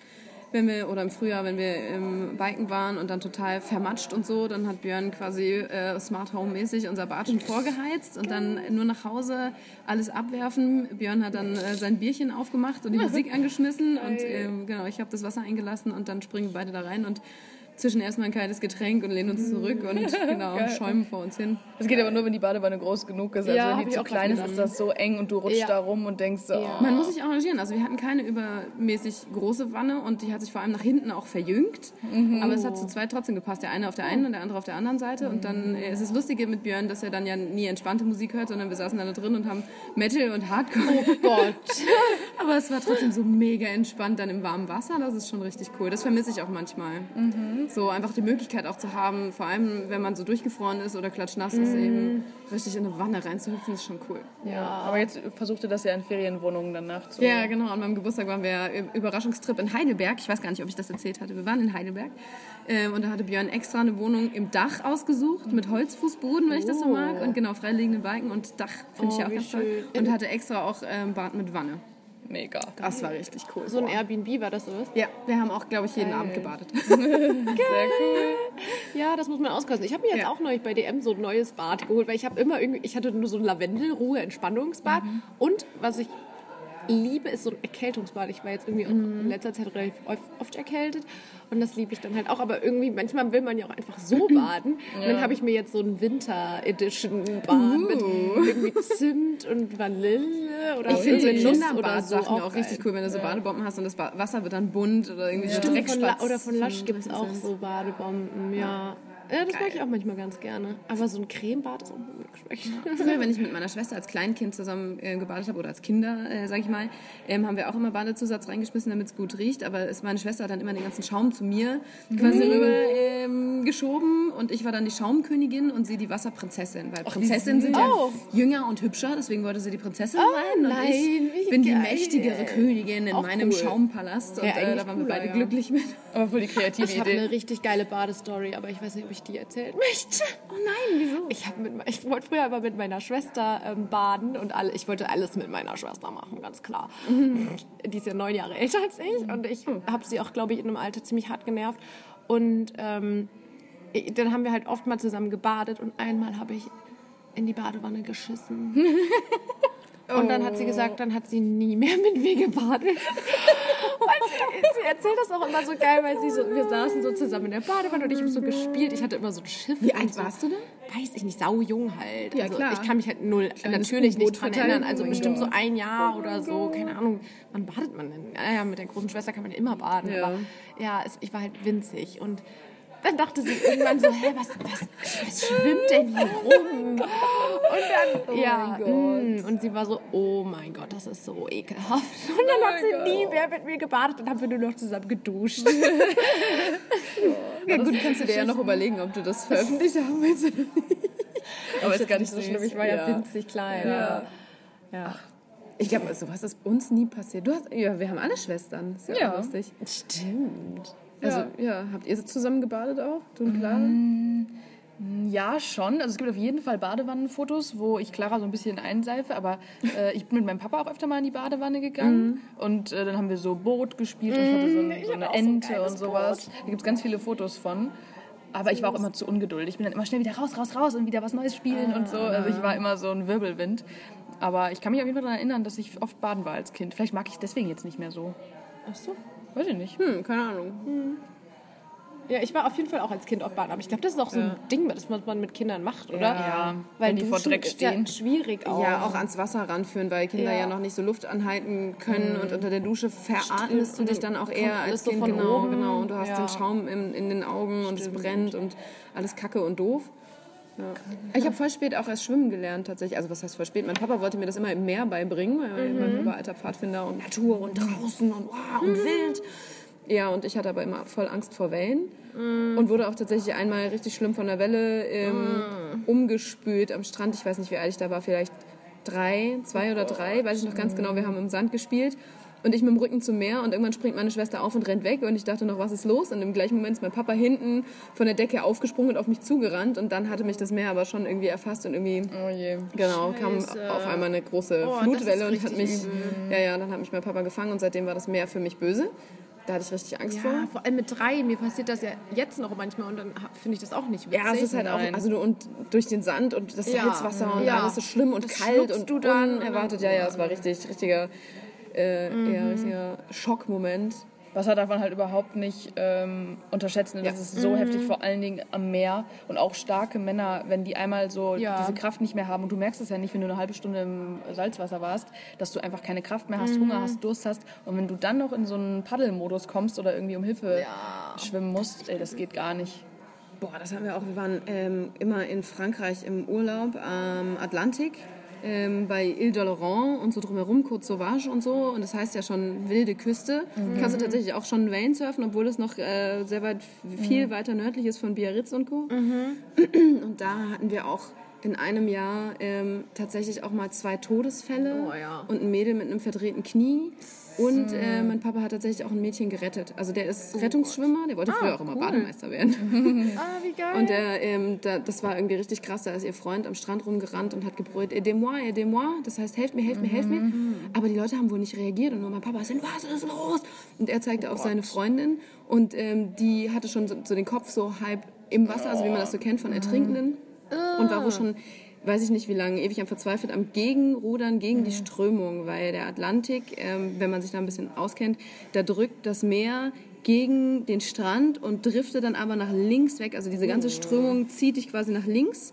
Speaker 1: wenn wir, oder im Frühjahr, wenn wir im Biken waren und dann total vermatscht und so, dann hat Björn quasi äh, Smart Home mäßig unser Bad schon vorgeheizt und dann nur nach Hause alles abwerfen. Björn hat dann äh, sein Bierchen aufgemacht und die Musik angeschmissen und ähm, genau, ich habe das Wasser eingelassen und dann springen wir beide da rein und zwischen erstmal ein kaltes Getränk und lehnen uns zurück und genau, schäumen vor uns hin.
Speaker 2: Das geht aber nur, wenn die Badewanne groß genug ist. Also
Speaker 3: Ja,
Speaker 2: wenn die
Speaker 3: ich
Speaker 2: zu
Speaker 3: auch
Speaker 2: klein ist, ist das so eng und du rutschst
Speaker 3: Ja.
Speaker 2: da rum und denkst so, oh.
Speaker 1: Man muss sich arrangieren. Also wir hatten keine übermäßig große Wanne und die hat sich vor allem nach hinten auch verjüngt. Aber es hat zu zweit trotzdem gepasst. Der eine auf der einen und der andere auf der anderen Seite. Und dann äh, ist es Lustige mit Björn, dass er dann ja nie entspannte Musik hört, sondern wir saßen dann da drin und haben Metal und Hardcore.
Speaker 3: Oh Gott.
Speaker 1: Aber es war trotzdem so mega entspannt dann im warmen Wasser. Das ist schon richtig cool. Das vermisse ich auch manchmal. So einfach die Möglichkeit auch zu haben, vor allem wenn man so durchgefroren ist oder klatschnass ist, eben richtig in eine Wanne reinzuhüpfen, ist schon cool.
Speaker 2: Ja. Aber jetzt versucht ihr das ja in Ferienwohnungen dann nachzu.
Speaker 1: Ja, genau. An meinem Geburtstag waren wir Überraschungstrip in Heidelberg. Ich weiß gar nicht, ob ich das erzählt hatte. Wir waren in Heidelberg. Ähm, und da hatte Björn extra eine Wohnung im Dach ausgesucht, mit Holzfußboden, weil ich das so mag. Und genau, freiliegende Balken und Dach finde ich ja auch ganz toll.
Speaker 3: schön.
Speaker 1: Und hatte extra auch ähm, Bad mit Wanne.
Speaker 2: Mega.
Speaker 1: Das war richtig cool.
Speaker 3: So ein Airbnb war das sowas?
Speaker 1: ja, wir haben auch, glaube ich, jeden Abend gebadet.
Speaker 2: Sehr cool.
Speaker 3: Ja, das muss man auskosten. Ich habe mir jetzt
Speaker 1: Ja.
Speaker 3: auch neulich bei DM so ein neues Bad geholt, weil ich habe immer irgendwie, ich hatte nur so ein Lavendelruhe Entspannungsbad und was ich liebe, ist so ein Erkältungsbad. Ich war jetzt irgendwie auch in letzter Zeit relativ oft- erkältet und das liebe ich dann halt auch. Aber irgendwie, manchmal will man ja auch einfach so baden. Und dann habe ich mir jetzt so ein Winter-Edition-Bad mit irgendwie Zimt und Vanille oder
Speaker 1: Ich finde so
Speaker 3: oder
Speaker 1: Kinderbad-Sachen
Speaker 3: so
Speaker 1: auch richtig cool, wenn du so Badebomben hast und das Wasser wird dann bunt oder irgendwie so
Speaker 3: Stimmt, von oder von Lush
Speaker 1: von
Speaker 3: gibt es auch so Badebomben, ja. Ja, das mag ich auch manchmal ganz gerne. Aber so ein Cremebad ist auch gut geschmeckt.
Speaker 1: Früher, wenn ich mit meiner Schwester als Kleinkind zusammen äh, gebadet habe oder als Kinder, äh, sag ich mal, ähm, haben wir auch immer Badezusatz reingeschmissen, damit es gut riecht. Aber es, meine Schwester hat dann immer den ganzen Schaum zu mir quasi rüber ähm, geschoben und ich war dann die Schaumkönigin und sie die Wasserprinzessin. Weil Prinzessinnen sind ja
Speaker 3: Oh.
Speaker 1: jünger und hübscher, deswegen wollte sie die Prinzessin sein. Und
Speaker 3: nein,
Speaker 1: ich bin die
Speaker 3: geil.
Speaker 1: mächtigere Königin in
Speaker 3: Auch
Speaker 1: meinem
Speaker 3: cool.
Speaker 1: Schaumpalast. Und
Speaker 3: Ja,
Speaker 1: äh, da waren wir
Speaker 3: cooler,
Speaker 1: beide
Speaker 3: ja.
Speaker 1: glücklich mit.
Speaker 2: Aber voll die kreative
Speaker 3: Ich habe
Speaker 2: Idee.
Speaker 3: eine richtig geile Badestory, aber ich weiß nicht, ob ich die erzählen möchte.
Speaker 1: Oh nein, wieso?
Speaker 3: Ich, hab mit, ich wollte früher aber mit meiner Schwester ähm, baden und alle, ich wollte alles mit meiner Schwester machen, ganz klar. Die ist ja neun Jahre älter als ich und ich habe sie auch, glaube ich, in einem Alter ziemlich hart genervt. Und ähm, ich- dann haben wir halt oft mal zusammen gebadet und einmal habe ich in die Badewanne geschissen. Und dann hat sie gesagt, dann hat sie nie mehr mit mir gebadet. Sie, erzählt das auch immer so geil, weil sie so, wir saßen so zusammen in der Badewanne und ich habe so gespielt. Ich hatte immer so ein Schiff.
Speaker 1: Wie alt
Speaker 3: so.
Speaker 1: warst du denn?
Speaker 3: Weiß ich nicht, sau jung halt.
Speaker 1: Ja,
Speaker 3: also
Speaker 1: klar.
Speaker 3: Ich kann mich halt null,
Speaker 1: Kleines
Speaker 3: natürlich nicht dran erinnern. Also
Speaker 1: Oh
Speaker 3: bestimmt so
Speaker 1: Gott.
Speaker 3: ein Jahr oder so, keine Ahnung. Wann badet man denn? Ja, ja, mit der großen Schwester kann man immer baden.
Speaker 1: Ja.
Speaker 3: Aber ja, es, ich war halt winzig und dann dachte sie irgendwann so, hä, was, was, was schwimmt denn hier rum? Und dann, ja,
Speaker 1: mein
Speaker 3: mm, und sie war so, oh mein Gott, das ist so ekelhaft. Und dann hat sie nie mehr mit mir gebadet und haben wir nur noch zusammen geduscht.
Speaker 1: Ja, gut, kannst du dir ja noch überlegen, ob du das veröffentlicht haben willst oder nicht.
Speaker 2: Aber ist gar nicht so schlimm.
Speaker 3: ich war ja,
Speaker 1: Ja.
Speaker 3: winzig klein.
Speaker 1: Ja.
Speaker 3: ja.
Speaker 1: Ich glaube, sowas ist uns nie passiert. Du hast, ja, wir haben alle Schwestern. Ist ja,
Speaker 2: Ja.
Speaker 1: auch lustig.
Speaker 3: Stimmt.
Speaker 1: Also, ja. habt ihr zusammen gebadet auch? Du und Clara?
Speaker 2: Ja, schon. Also es gibt auf jeden Fall Badewannenfotos, wo ich Clara so ein bisschen einseife, aber äh, ich bin mit meinem Papa auch öfter mal in die Badewanne gegangen und äh, dann haben wir so Boot gespielt und ich hatte so, ein, so eine
Speaker 3: auch so ein
Speaker 2: Ente und sowas. Da gibt es ganz viele Fotos von. Aber ich war auch immer zu ungeduldig. Ich bin dann immer schnell wieder raus, raus, raus und wieder was Neues spielen und so. Also ich war immer so ein Wirbelwind. Aber ich kann mich auf jeden Fall daran erinnern, dass ich oft baden war als Kind. Vielleicht mag ich es deswegen jetzt nicht mehr so.
Speaker 3: Ach so.
Speaker 2: Weiß ich nicht.
Speaker 1: Hm, keine Ahnung.
Speaker 3: Ja, ich war auf jeden Fall auch als Kind auf Baden, aber ich glaube, das ist auch so ein Ding, das was man mit Kindern macht, oder?
Speaker 2: Ja, wenn die vor Dreck
Speaker 3: ist ja
Speaker 2: stehen.
Speaker 3: schwierig auch.
Speaker 1: Ja, auch ans Wasser ranführen, weil Kinder ja,
Speaker 3: Ja.
Speaker 1: noch nicht so Luft anhalten können und unter der Dusche veratmest du dich dann auch eher als Kind. Genau,
Speaker 3: oben.
Speaker 1: genau. Und du hast
Speaker 3: Ja.
Speaker 1: den Schaum in, in den Augen und es brennt und alles kacke und doof. Ja. Ich habe voll spät auch erst schwimmen gelernt tatsächlich. Also was heißt voll spät? Mein Papa wollte mir das immer im Meer beibringen, weil mein Papa alter Pfadfinder und Natur und draußen und wow und wild. Ja, und ich hatte aber immer voll Angst vor Wellen und wurde auch tatsächlich einmal richtig schlimm von der Welle ähm, umgespült am Strand. Ich weiß nicht, wie alt ich da war, vielleicht drei, zwei oder drei, weiß ich noch ganz genau. Wir haben im Sand gespielt und ich mit dem Rücken zum Meer und irgendwann springt meine Schwester auf und rennt weg und ich dachte noch, was ist los? Und im gleichen Moment ist mein Papa hinten von der Decke aufgesprungen und auf mich zugerannt und dann hatte mich das Meer aber schon irgendwie erfasst und irgendwie
Speaker 2: Oh je.
Speaker 1: Genau, kam
Speaker 3: Scheiße.
Speaker 1: auf einmal eine große
Speaker 3: Oh,
Speaker 1: Flutwelle und hat mich, ja, ja, dann hat mich mein Papa gefangen und seitdem war das Meer für mich böse. Da hatte ich richtig Angst vor.
Speaker 3: Ja, vor allem mit drei. Mir passiert das ja jetzt noch manchmal und dann finde ich das auch nicht witzig.
Speaker 1: Ja, es ist halt
Speaker 2: Nein.
Speaker 1: auch, also du, und durch den Sand und das
Speaker 3: Ja.
Speaker 1: Salzwasser und
Speaker 3: Ja.
Speaker 1: alles so schlimm und
Speaker 3: Das
Speaker 1: kalt und
Speaker 3: du dann
Speaker 1: unerwartet. Ja, ja, es war richtig, richtiger, äh,
Speaker 3: Mhm.
Speaker 1: ja, richtiger Schockmoment.
Speaker 2: Wasser darf man halt überhaupt nicht ähm, unterschätzen. Das
Speaker 1: Ja.
Speaker 2: ist so heftig, vor allen Dingen am Meer. Und auch starke Männer, wenn die einmal so
Speaker 3: Ja.
Speaker 2: diese Kraft nicht mehr haben. Und du merkst es ja nicht, wenn du eine halbe Stunde im Salzwasser warst, dass du einfach keine Kraft mehr hast, Hunger hast, Durst hast. Und wenn du dann noch in so einen Paddelmodus kommst oder irgendwie um Hilfe schwimmen musst, ey, das geht gar nicht.
Speaker 1: Boah, das haben wir auch. Wir waren ähm, immer in Frankreich im Urlaub am Atlantik. Ähm, bei Ile d'Oléron und so drumherum, Côte Sauvage und so. Und das heißt ja schon wilde Küste.
Speaker 2: Mhm.
Speaker 1: Kannst du tatsächlich auch schon Wellen surfen, obwohl es noch äh, sehr weit, viel
Speaker 2: Mhm.
Speaker 1: weiter nördlich ist von Biarritz und Co. Und da hatten wir auch in einem Jahr ähm, tatsächlich auch mal zwei Todesfälle
Speaker 3: Oh ja.
Speaker 1: und ein Mädel mit einem verdrehten Knie. Und
Speaker 2: Hm.
Speaker 1: äh, mein Papa hat tatsächlich auch ein Mädchen gerettet. Also der ist
Speaker 2: Oh
Speaker 1: Rettungsschwimmer, der wollte früher auch immer Bademeister werden.
Speaker 3: Ah, wie geil.
Speaker 1: Und der, ähm, da, das war irgendwie richtig krass. Da ist ihr Freund am Strand rumgerannt und hat gebrüllt, aidez-moi, aidez-moi. Das heißt, helft mir, helft mir, helft mir. Aber die Leute haben wohl nicht reagiert und nur mein Papa ist in was ist los? Und er zeigte auf seine Freundin und ähm, die hatte schon so, so den Kopf so halb im Wasser, also wie man das so kennt von Ertrinkenden. Und war wohl schon, weiß ich nicht wie lange, ewig am Verzweifelt am Gegenrudern gegen die Strömung, weil der Atlantik, ähm, wenn man sich da ein bisschen auskennt, da drückt das Meer gegen den Strand und driftet dann aber nach links weg. Also diese ganze Strömung zieht dich quasi nach links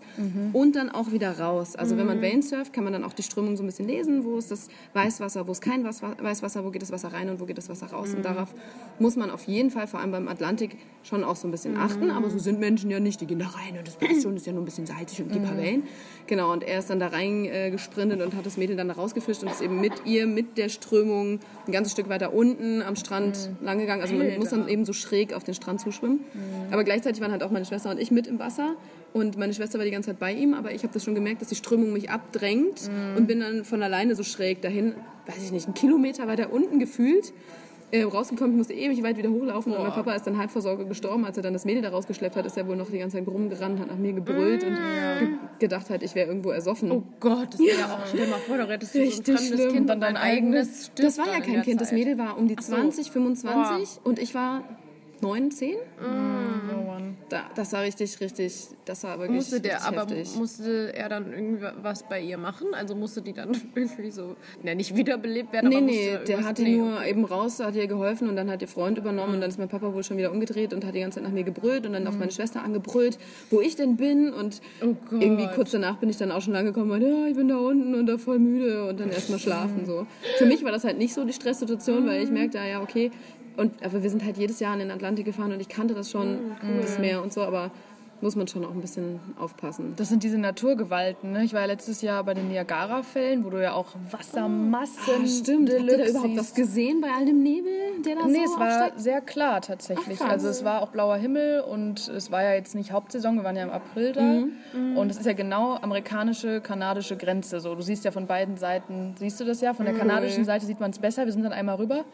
Speaker 1: und dann auch wieder raus. Also wenn man Wellen surft, kann man dann auch die Strömung so ein bisschen lesen. Wo ist das Weißwasser, wo ist kein Wasser- Weißwasser, wo geht das Wasser rein und wo geht das Wasser raus. Und darauf muss man auf jeden Fall, vor allem beim Atlantik, schon auch so ein bisschen achten. Aber so sind Menschen ja nicht. Die gehen da rein und das passt schon, ist ja nur ein bisschen salzig und gibt ein paar Wellen. Genau, und er ist dann da rein äh, gesprintet und hat das Mädel dann da rausgefischt und ist eben mit ihr, mit der Strömung ein ganzes Stück weiter unten am Strand lang gegangen. Also man muss dann eben so schräg auf den Strand zuschwimmen. Aber gleichzeitig waren halt auch meine Schwester und ich mit im Wasser. Und meine Schwester war die ganze Zeit bei ihm, aber ich habe das schon gemerkt, dass die Strömung mich abdrängt und bin dann von alleine so schräg dahin, weiß ich nicht, einen Kilometer weiter unten gefühlt. Äh, rausgekommen, ich musste ewig weit wieder hochlaufen und mein Papa ist dann halb vor Sorge gestorben. Als er dann das Mädel da rausgeschleppt hat, ist er wohl noch die ganze Zeit rumgerannt, hat nach mir gebrüllt und ge gedacht hat, ich wäre irgendwo ersoffen.
Speaker 3: oh Gott, das wäre ja auch, stell mal vor, du rettest du so ein
Speaker 1: Richtig
Speaker 3: fremdes
Speaker 1: schlimm.
Speaker 3: Kind
Speaker 2: Dann dein eigenes
Speaker 3: stirbt
Speaker 1: Das war ja kein Kind, das
Speaker 3: Zeit.
Speaker 1: Mädel war um die 20, 25 und ich war 9, 10.
Speaker 2: Oh Mann.
Speaker 1: Da, das war richtig, richtig, das war wirklich
Speaker 3: Musste der,
Speaker 1: richtig
Speaker 3: aber
Speaker 1: heftig.
Speaker 3: musste er dann irgendwie was bei ihr machen? Also musste die dann irgendwie so, na nicht wiederbelebt werden,
Speaker 1: Nee,
Speaker 3: aber
Speaker 1: nee, der
Speaker 3: irgendwas-
Speaker 1: hat die
Speaker 3: nee,
Speaker 1: nur eben raus, hat ihr geholfen und dann hat ihr Freund übernommen und dann ist mein Papa wohl schon wieder umgedreht und hat die ganze Zeit nach mir gebrüllt und dann auf meine Schwester angebrüllt, wo ich denn bin und
Speaker 3: Oh
Speaker 1: irgendwie kurz danach bin ich dann auch schon lang gekommen und ja, ich bin da unten und da voll müde und dann erstmal schlafen so. Für mich war das halt nicht so die Stresssituation, weil ich merkte, ah ja, okay, und aber wir sind halt jedes Jahr in den Atlantik gefahren und ich kannte das schon, das Meer und so, aber muss man schon auch ein bisschen aufpassen.
Speaker 2: Das sind diese Naturgewalten. Ne? Ich war ja letztes Jahr bei den Niagara-Fällen, wo du ja auch Wassermassen.
Speaker 1: Ah, stimmt. Habt ihr da
Speaker 2: Deluxe
Speaker 1: überhaupt was gesehen bei all dem Nebel, der da
Speaker 2: Nee,
Speaker 1: so
Speaker 2: es war
Speaker 1: aufsteigt?
Speaker 2: sehr klar tatsächlich.
Speaker 1: Ach,
Speaker 2: also es war auch blauer Himmel und es war ja jetzt nicht Hauptsaison, wir waren ja im April da.
Speaker 1: Mhm.
Speaker 2: Und es ist ja genau amerikanische, kanadische Grenze. So, du siehst ja von beiden Seiten, siehst du das ja? Von der kanadischen Seite sieht man es besser. Wir sind dann einmal rüber.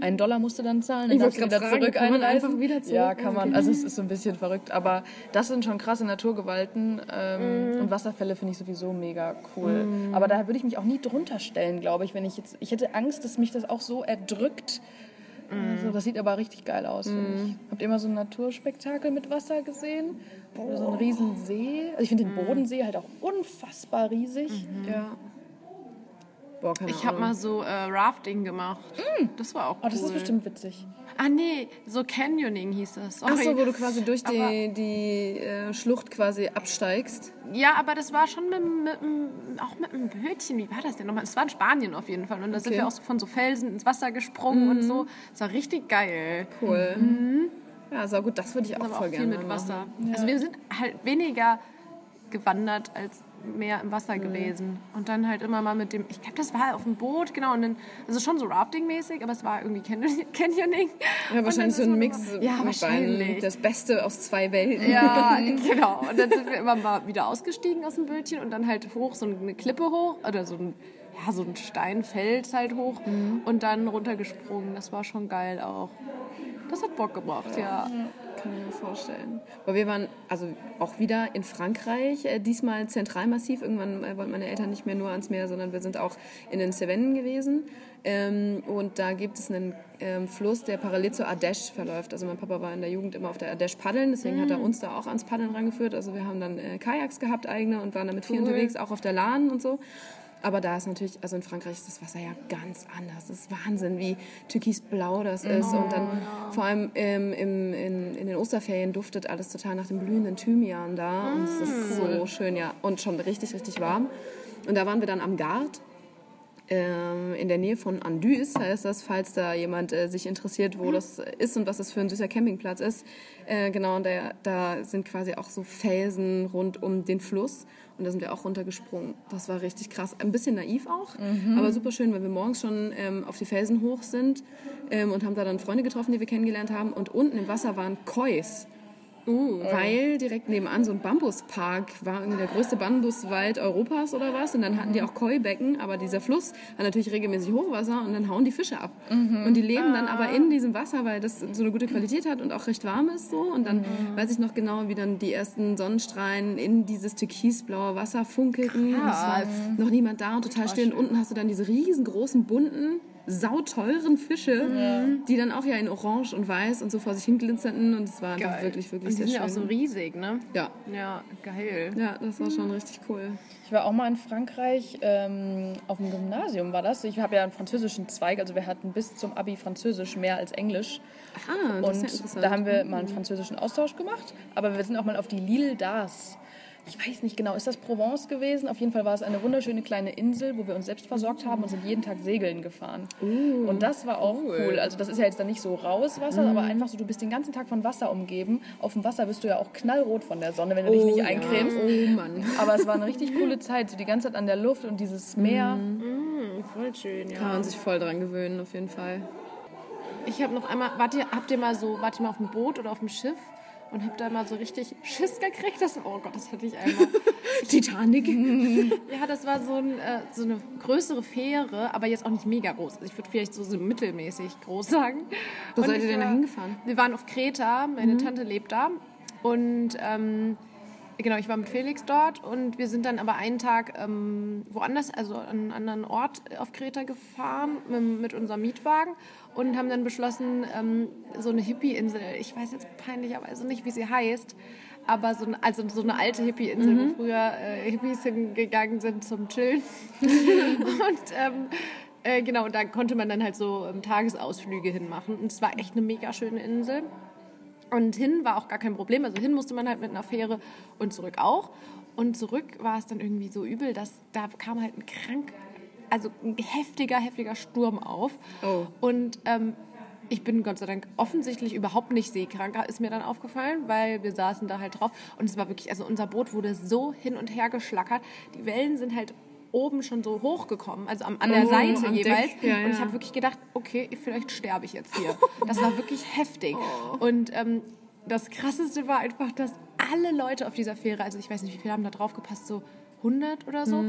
Speaker 2: Einen Dollar musst du dann zahlen, dann
Speaker 1: Ich
Speaker 2: darfst du wieder
Speaker 1: fragen,
Speaker 2: zurück
Speaker 1: kann man einfach wieder zurück?
Speaker 2: Ja, kann man. Also es ist so ein bisschen verrückt. Aber das sind schon krasse Naturgewalten. Ähm,
Speaker 1: Mhm.
Speaker 2: Und Wasserfälle finde ich sowieso mega cool. Aber da würde ich mich auch nie drunter stellen, glaube ich, wenn ich jetzt. Ich hätte Angst, dass mich das auch so erdrückt. Also, das sieht aber richtig geil aus, finde ich. Habt ihr mal so ein Naturspektakel mit Wasser gesehen? Oder so einen riesen See? Also ich finde den Bodensee halt auch unfassbar riesig.
Speaker 1: Ja. Boah, keine
Speaker 3: Ich habe mal so äh, Rafting gemacht. Das war auch cool.
Speaker 2: Oh, das ist bestimmt witzig.
Speaker 3: Ah nee, so Canyoning hieß das. Sorry.
Speaker 1: Ach so, wo du quasi durch
Speaker 3: Aber-
Speaker 1: die, die äh, Schlucht quasi absteigst.
Speaker 3: Ja, aber das war schon mit, mit, mit, auch mit einem Bötchen. Wie war das denn nochmal? Es war in Spanien auf jeden Fall. Und da sind
Speaker 1: Okay. Mhm.
Speaker 3: wir auch so von so Felsen ins Wasser gesprungen und so. Das war richtig geil.
Speaker 1: Cool. Ja, so gut, das würde ich auch
Speaker 3: auch
Speaker 1: voll
Speaker 3: viel
Speaker 1: gerne
Speaker 3: mit
Speaker 1: machen.
Speaker 3: Wasser. Also wir sind halt weniger gewandert als mehr im Wasser
Speaker 1: Mhm.
Speaker 3: gewesen. Und dann halt immer mal mit dem, ich glaube, das war auf dem Boot, genau. Und dann, also schon so Rafting-mäßig, aber es war irgendwie Canyon- Canyoning.
Speaker 1: Ja, wahrscheinlich so ein Mix
Speaker 3: immer- Ja, wahrscheinlich.
Speaker 1: Das Beste aus zwei Welten.
Speaker 3: Ja, genau. Und dann sind wir immer mal wieder ausgestiegen aus dem Bötchen und dann halt hoch, so eine Klippe hoch oder so ein, ja, so ein Steinfels halt hoch und dann runtergesprungen. Das war schon geil auch. Das hat Bock gemacht, ja.
Speaker 1: Kann ich mir vorstellen. Aber wir waren also auch wieder in Frankreich, äh, diesmal Zentralmassiv. Irgendwann äh, wollten meine Eltern nicht mehr nur ans Meer, sondern wir sind auch in den Cevennen gewesen. Ähm, und da gibt es einen ähm, Fluss, der parallel zur Ardèche verläuft. Also mein Papa war in der Jugend immer auf der Ardèche paddeln, deswegen hat er uns da auch ans Paddeln rangeführt. Also wir haben dann äh, Kajaks gehabt eigene und waren damit viel unterwegs, auch auf der Lahn und so. Aber da ist natürlich, also in Frankreich ist das Wasser ja ganz anders. Das ist Wahnsinn, wie türkisblau das ist. Und dann vor allem ähm, im, in, in den Osterferien duftet alles total nach dem blühenden Thymian da. Und es ist so schön, ja. Und schon richtig, richtig warm. Und da waren wir dann am Gard. Ähm, in der Nähe von Andus heißt das, falls da jemand äh, sich interessiert, wo das ist und was das für ein süßer Campingplatz ist. Äh, genau, und der, da sind quasi auch so Felsen rund um den Fluss. Und da sind wir auch runtergesprungen. Das war richtig krass. Ein bisschen naiv auch, aber super schön, weil wir morgens schon ähm, auf die Felsen hoch sind ähm, und haben da dann Freunde getroffen, die wir kennengelernt haben. Und unten im Wasser waren Kois. Weil direkt nebenan so ein Bambuspark war, irgendwie der größte Bambuswald Europas oder was. Und dann hatten die auch Koi-Becken, aber dieser Fluss hat natürlich regelmäßig Hochwasser und dann hauen die Fische ab. Und die leben dann aber in diesem Wasser, weil das so eine gute Qualität hat und auch recht warm ist so. Und dann weiß ich noch genau, wie dann die ersten Sonnenstrahlen in dieses türkisblaue Wasser funkelten. Und es war noch niemand da und total still. Und unten hast du dann diese riesengroßen, bunten, sauteuren Fische, die dann auch ja in Orange und Weiß und so vor sich hin glitzerten. Und es war
Speaker 3: Geil.
Speaker 1: wirklich, wirklich
Speaker 3: Und die
Speaker 1: sehr
Speaker 3: sind
Speaker 1: schön.
Speaker 3: ja auch so riesig, ne?
Speaker 1: ja.
Speaker 3: Ja, geil.
Speaker 1: ja, das war schon richtig cool.
Speaker 2: Ich war auch mal in Frankreich, ähm, auf dem Gymnasium war das. Ich habe ja einen französischen Zweig, also wir hatten bis zum Abi Französisch mehr als Englisch.
Speaker 1: Ah, das ist ja
Speaker 2: Und
Speaker 1: interessant.
Speaker 2: da haben wir mal einen französischen Austausch gemacht, aber wir sind auch mal auf die Lille d'Ars. Ich weiß nicht genau, ist das Provence gewesen? Auf jeden Fall war es eine wunderschöne kleine Insel, wo wir uns selbst versorgt haben und sind jeden Tag segeln gefahren. und das war auch cool. Also das ist ja jetzt dann nicht so raues Wasser, aber einfach so, du bist den ganzen Tag von Wasser umgeben. Auf dem Wasser bist du ja auch knallrot von der Sonne, wenn du dich nicht eincremst.
Speaker 1: Oh Mann.
Speaker 2: Aber es war eine richtig coole Zeit, so die ganze Zeit an der Luft und dieses Meer.
Speaker 3: Mhm, voll schön, ja.
Speaker 1: Kann man sich voll dran gewöhnen, auf jeden Fall.
Speaker 3: Ich habe noch einmal, wart ihr, habt ihr mal so, wart ihr mal auf dem Boot oder auf dem Schiff und habt da mal so richtig Schiss gekriegt? Das, oh Gott, das hatte ich einmal.
Speaker 1: Titanic.
Speaker 3: ja, das war so, ein, äh, so eine größere Fähre, aber jetzt auch nicht mega groß. Also ich würde vielleicht so, so mittelmäßig groß sagen.
Speaker 1: Wo
Speaker 3: Und
Speaker 1: seid ihr denn da hingefahren?
Speaker 3: Wir waren auf Kreta, meine Tante lebt da und ähm, Genau, ich war mit Felix dort und wir sind dann aber einen Tag ähm, woanders, also an einen anderen Ort auf Kreta gefahren mit, mit unserem Mietwagen und haben dann beschlossen, ähm, so eine Hippie-Insel, ich weiß jetzt peinlicherweise nicht, wie sie heißt, aber so eine, also so eine alte Hippie-Insel, wo früher äh, Hippies hingegangen sind zum Chillen. und ähm, äh, genau, da konnte man dann halt so ähm, Tagesausflüge hinmachen und es war echt eine mega schöne Insel. Und hin war auch gar kein Problem. Also hin musste man halt mit einer Fähre und zurück auch. Und zurück war es dann irgendwie so übel, dass da kam halt ein krank, also ein heftiger, heftiger Sturm auf.
Speaker 1: Oh.
Speaker 3: Und ähm, ich bin Gott sei Dank offensichtlich überhaupt nicht seekrank, ist mir dann aufgefallen, weil wir saßen da halt drauf. Und es war wirklich, also unser Boot wurde so hin und her geschlackert. Die Wellen sind halt oben schon so hochgekommen, also am, an der
Speaker 1: Oh,
Speaker 3: Seite jeweils.
Speaker 1: Ja,
Speaker 3: und ich habe wirklich gedacht, okay, vielleicht sterbe ich jetzt hier. Das war wirklich heftig. Und ähm, das Krasseste war einfach, dass alle Leute auf dieser Fähre, also ich weiß nicht, wie viele haben da drauf gepasst, so 100 oder so,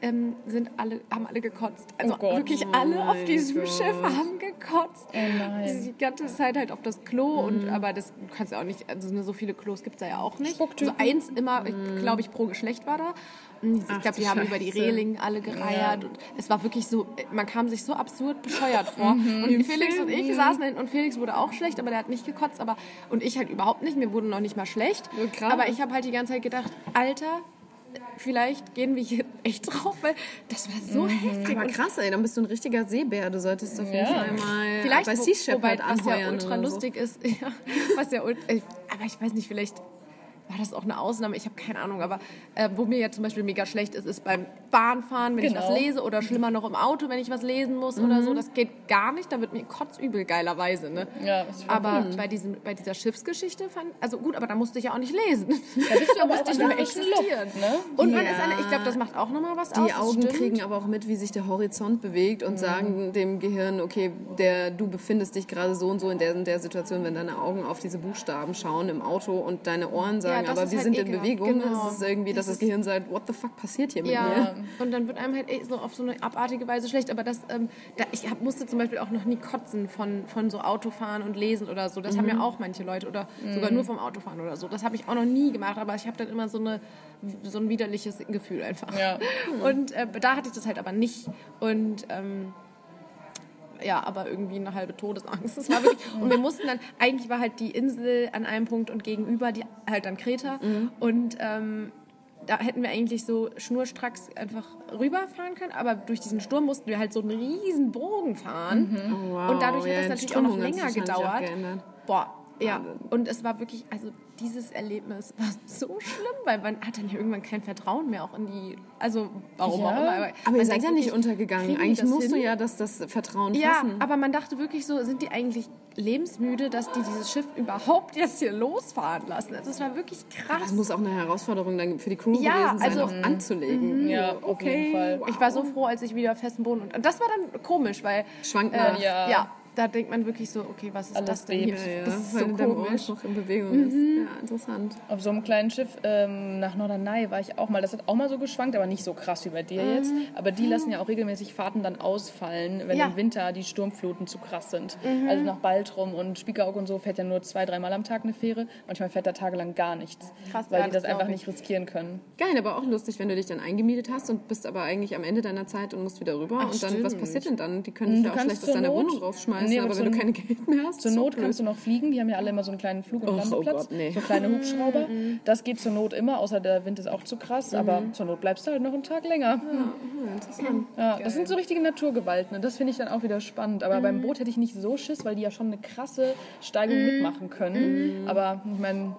Speaker 3: ähm, sind alle, haben alle gekotzt. Also
Speaker 2: Oh
Speaker 3: wirklich
Speaker 1: Oh
Speaker 3: alle auf diesem
Speaker 1: Gott.
Speaker 3: Schiff haben gekotzt.
Speaker 2: nein.
Speaker 3: Die ganze Zeit halt auf das Klo und aber das du kannst ja auch nicht, also so viele Klos gibt es da ja auch nicht. Also eins immer, glaube ich, pro Geschlecht war da. Ich glaube, die haben über die. Reling alle gereiert und es war wirklich so, man kam sich so absurd bescheuert vor. Und Felix und ich saßen hin und Felix wurde auch schlecht, aber der hat nicht gekotzt, aber und ich halt überhaupt nicht, mir wurde noch nicht mal schlecht.
Speaker 1: Ja.
Speaker 3: Aber ich habe halt die ganze Zeit gedacht, Alter, vielleicht gehen wir hier echt drauf, weil das war so heftig.
Speaker 1: Aber krass, ey, dann bist du ein richtiger Seebär. Du solltest auf jeden
Speaker 2: Ja.
Speaker 1: Fall mal
Speaker 3: Vielleicht,
Speaker 1: bei
Speaker 3: wo-
Speaker 1: Sea Shepherd
Speaker 3: wobei, was ja ultra
Speaker 1: oder so.
Speaker 3: lustig ist, ja, was ja, aber ich weiß nicht, vielleicht war das auch eine Ausnahme, ich habe keine Ahnung, aber äh, wo mir ja zum Beispiel mega schlecht ist, ist beim Bahnfahren, wenn ich
Speaker 2: Genau.
Speaker 3: was lese oder schlimmer noch im Auto, wenn ich was lesen muss oder so, das geht gar nicht, da wird mir kotzübel geilerweise, ne?
Speaker 2: Ja,
Speaker 3: Aber bei, diesem, bei dieser Schiffsgeschichte fand, also gut, aber da musste ich ja auch nicht lesen.
Speaker 2: Da bist du aber auch
Speaker 3: musste ich nur existieren.
Speaker 2: Luft, ne?
Speaker 3: Und man
Speaker 1: Ja.
Speaker 3: ist eine, ich glaube, das macht auch nochmal was aus.
Speaker 1: Die Augen
Speaker 3: stimmt.
Speaker 1: kriegen aber auch mit, wie sich der Horizont bewegt und sagen dem Gehirn, okay, der, du befindest dich gerade so und so in der, in der Situation, wenn deine Augen auf diese Buchstaben schauen im Auto und deine Ohren sagen,
Speaker 3: das
Speaker 1: aber
Speaker 3: ist
Speaker 1: wir
Speaker 3: halt
Speaker 1: sind in
Speaker 3: ekelhaft.
Speaker 1: Bewegung,
Speaker 3: Genau.
Speaker 1: ist es irgendwie, dass das, Gehirn sagt, what the fuck passiert hier mit
Speaker 3: Ja,
Speaker 1: mir?
Speaker 3: und dann wird einem halt eh so auf so eine abartige Weise schlecht. Aber das, ähm, da, ich hab, musste zum Beispiel auch noch nie kotzen von, von so Autofahren und Lesen oder so. Das haben
Speaker 1: Mhm.
Speaker 3: ja auch manche Leute oder sogar nur vom Autofahren oder so. Das habe ich auch noch nie gemacht, aber ich habe dann immer so, eine, so ein widerliches Gefühl einfach.
Speaker 2: Ja.
Speaker 3: Und äh, da hatte ich das halt aber nicht. Und ähm, ja, aber irgendwie eine halbe Todesangst. Das war wirklich, und wir mussten dann, eigentlich war halt die Insel an einem Punkt und gegenüber die, halt dann Kreta. Und ähm, da hätten wir eigentlich so schnurstracks einfach rüberfahren können, aber durch diesen Sturm mussten wir halt so einen riesen Bogen fahren.
Speaker 1: Oh, wow.
Speaker 3: Und dadurch hat
Speaker 1: Ja,
Speaker 3: das natürlich auch noch länger gedauert. Boah, Ja,
Speaker 1: Wahnsinn.
Speaker 3: und es war wirklich, also dieses Erlebnis war so schlimm, weil man hat dann ja irgendwann kein Vertrauen mehr auch in die, also warum
Speaker 2: Ja,
Speaker 3: auch immer.
Speaker 1: Aber
Speaker 3: man
Speaker 1: ihr seid ja nicht untergegangen. Eigentlich
Speaker 3: das
Speaker 1: musst du
Speaker 3: hin?
Speaker 1: ja das, das Vertrauen
Speaker 3: Ja,
Speaker 1: fassen.
Speaker 3: aber man dachte wirklich so, sind die eigentlich lebensmüde, dass die dieses Schiff überhaupt jetzt hier losfahren lassen? Also es war wirklich
Speaker 1: Das
Speaker 3: krass.
Speaker 1: muss auch eine Herausforderung dann für die Crew
Speaker 3: Ja,
Speaker 1: gewesen sein,
Speaker 3: also-
Speaker 1: auch anzulegen.
Speaker 2: Ja, auf jeden Fall.
Speaker 3: Ich war so froh, als ich wieder auf festen Boden und das war dann komisch, weil
Speaker 1: Schwankt
Speaker 3: äh, ja.
Speaker 2: Ja.
Speaker 3: Da denkt man wirklich so, okay, was ist
Speaker 2: Alles
Speaker 3: das denn hier?
Speaker 1: Ja, ja,
Speaker 3: Das ist
Speaker 1: weil
Speaker 3: so
Speaker 1: der
Speaker 3: komisch.
Speaker 1: Noch in Bewegung ist. Ja, interessant.
Speaker 2: Auf so einem kleinen Schiff ähm, nach Norderney war ich auch mal. Das hat auch mal so geschwankt, aber nicht so krass wie bei dir jetzt. Aber die lassen ja auch regelmäßig Fahrten dann ausfallen, wenn
Speaker 3: Ja.
Speaker 2: im Winter die Sturmfluten zu krass sind. Also nach Baltrum und Spiekeroog und so fährt ja nur zwei, dreimal am Tag eine Fähre. Manchmal fährt da tagelang gar nichts,
Speaker 3: Krass,
Speaker 2: weil
Speaker 3: ja,
Speaker 2: die
Speaker 3: das
Speaker 2: das einfach nicht riskieren können.
Speaker 1: Geil, aber auch lustig, wenn du dich dann eingemietet hast und bist aber eigentlich am Ende deiner Zeit und musst wieder rüber. und dann, was
Speaker 3: stimmt.
Speaker 1: passiert denn dann? Die können dich
Speaker 2: Du
Speaker 1: ja auch schlecht aus deiner
Speaker 2: Not-
Speaker 1: Wohnung rausschmeißen,
Speaker 2: Nee,
Speaker 1: aber wenn du kein Geld mehr hast,
Speaker 2: Zur Not
Speaker 1: so
Speaker 2: kannst du noch fliegen. Die haben ja alle immer so einen kleinen Flug- und
Speaker 1: Och, oh
Speaker 2: Landeplatz.
Speaker 1: Gott, nee.
Speaker 2: So kleine Hubschrauber. Das geht zur Not immer, außer der Wind ist auch zu krass. Aber zur Not bleibst du halt noch einen Tag länger.
Speaker 1: blöd. Interessant.
Speaker 2: Ja, das sind so richtige Naturgewalten und das finde ich dann auch wieder spannend. Aber beim Boot hätte ich nicht so Schiss, weil die ja schon eine krasse Steigung mitmachen können. Aber ich meine,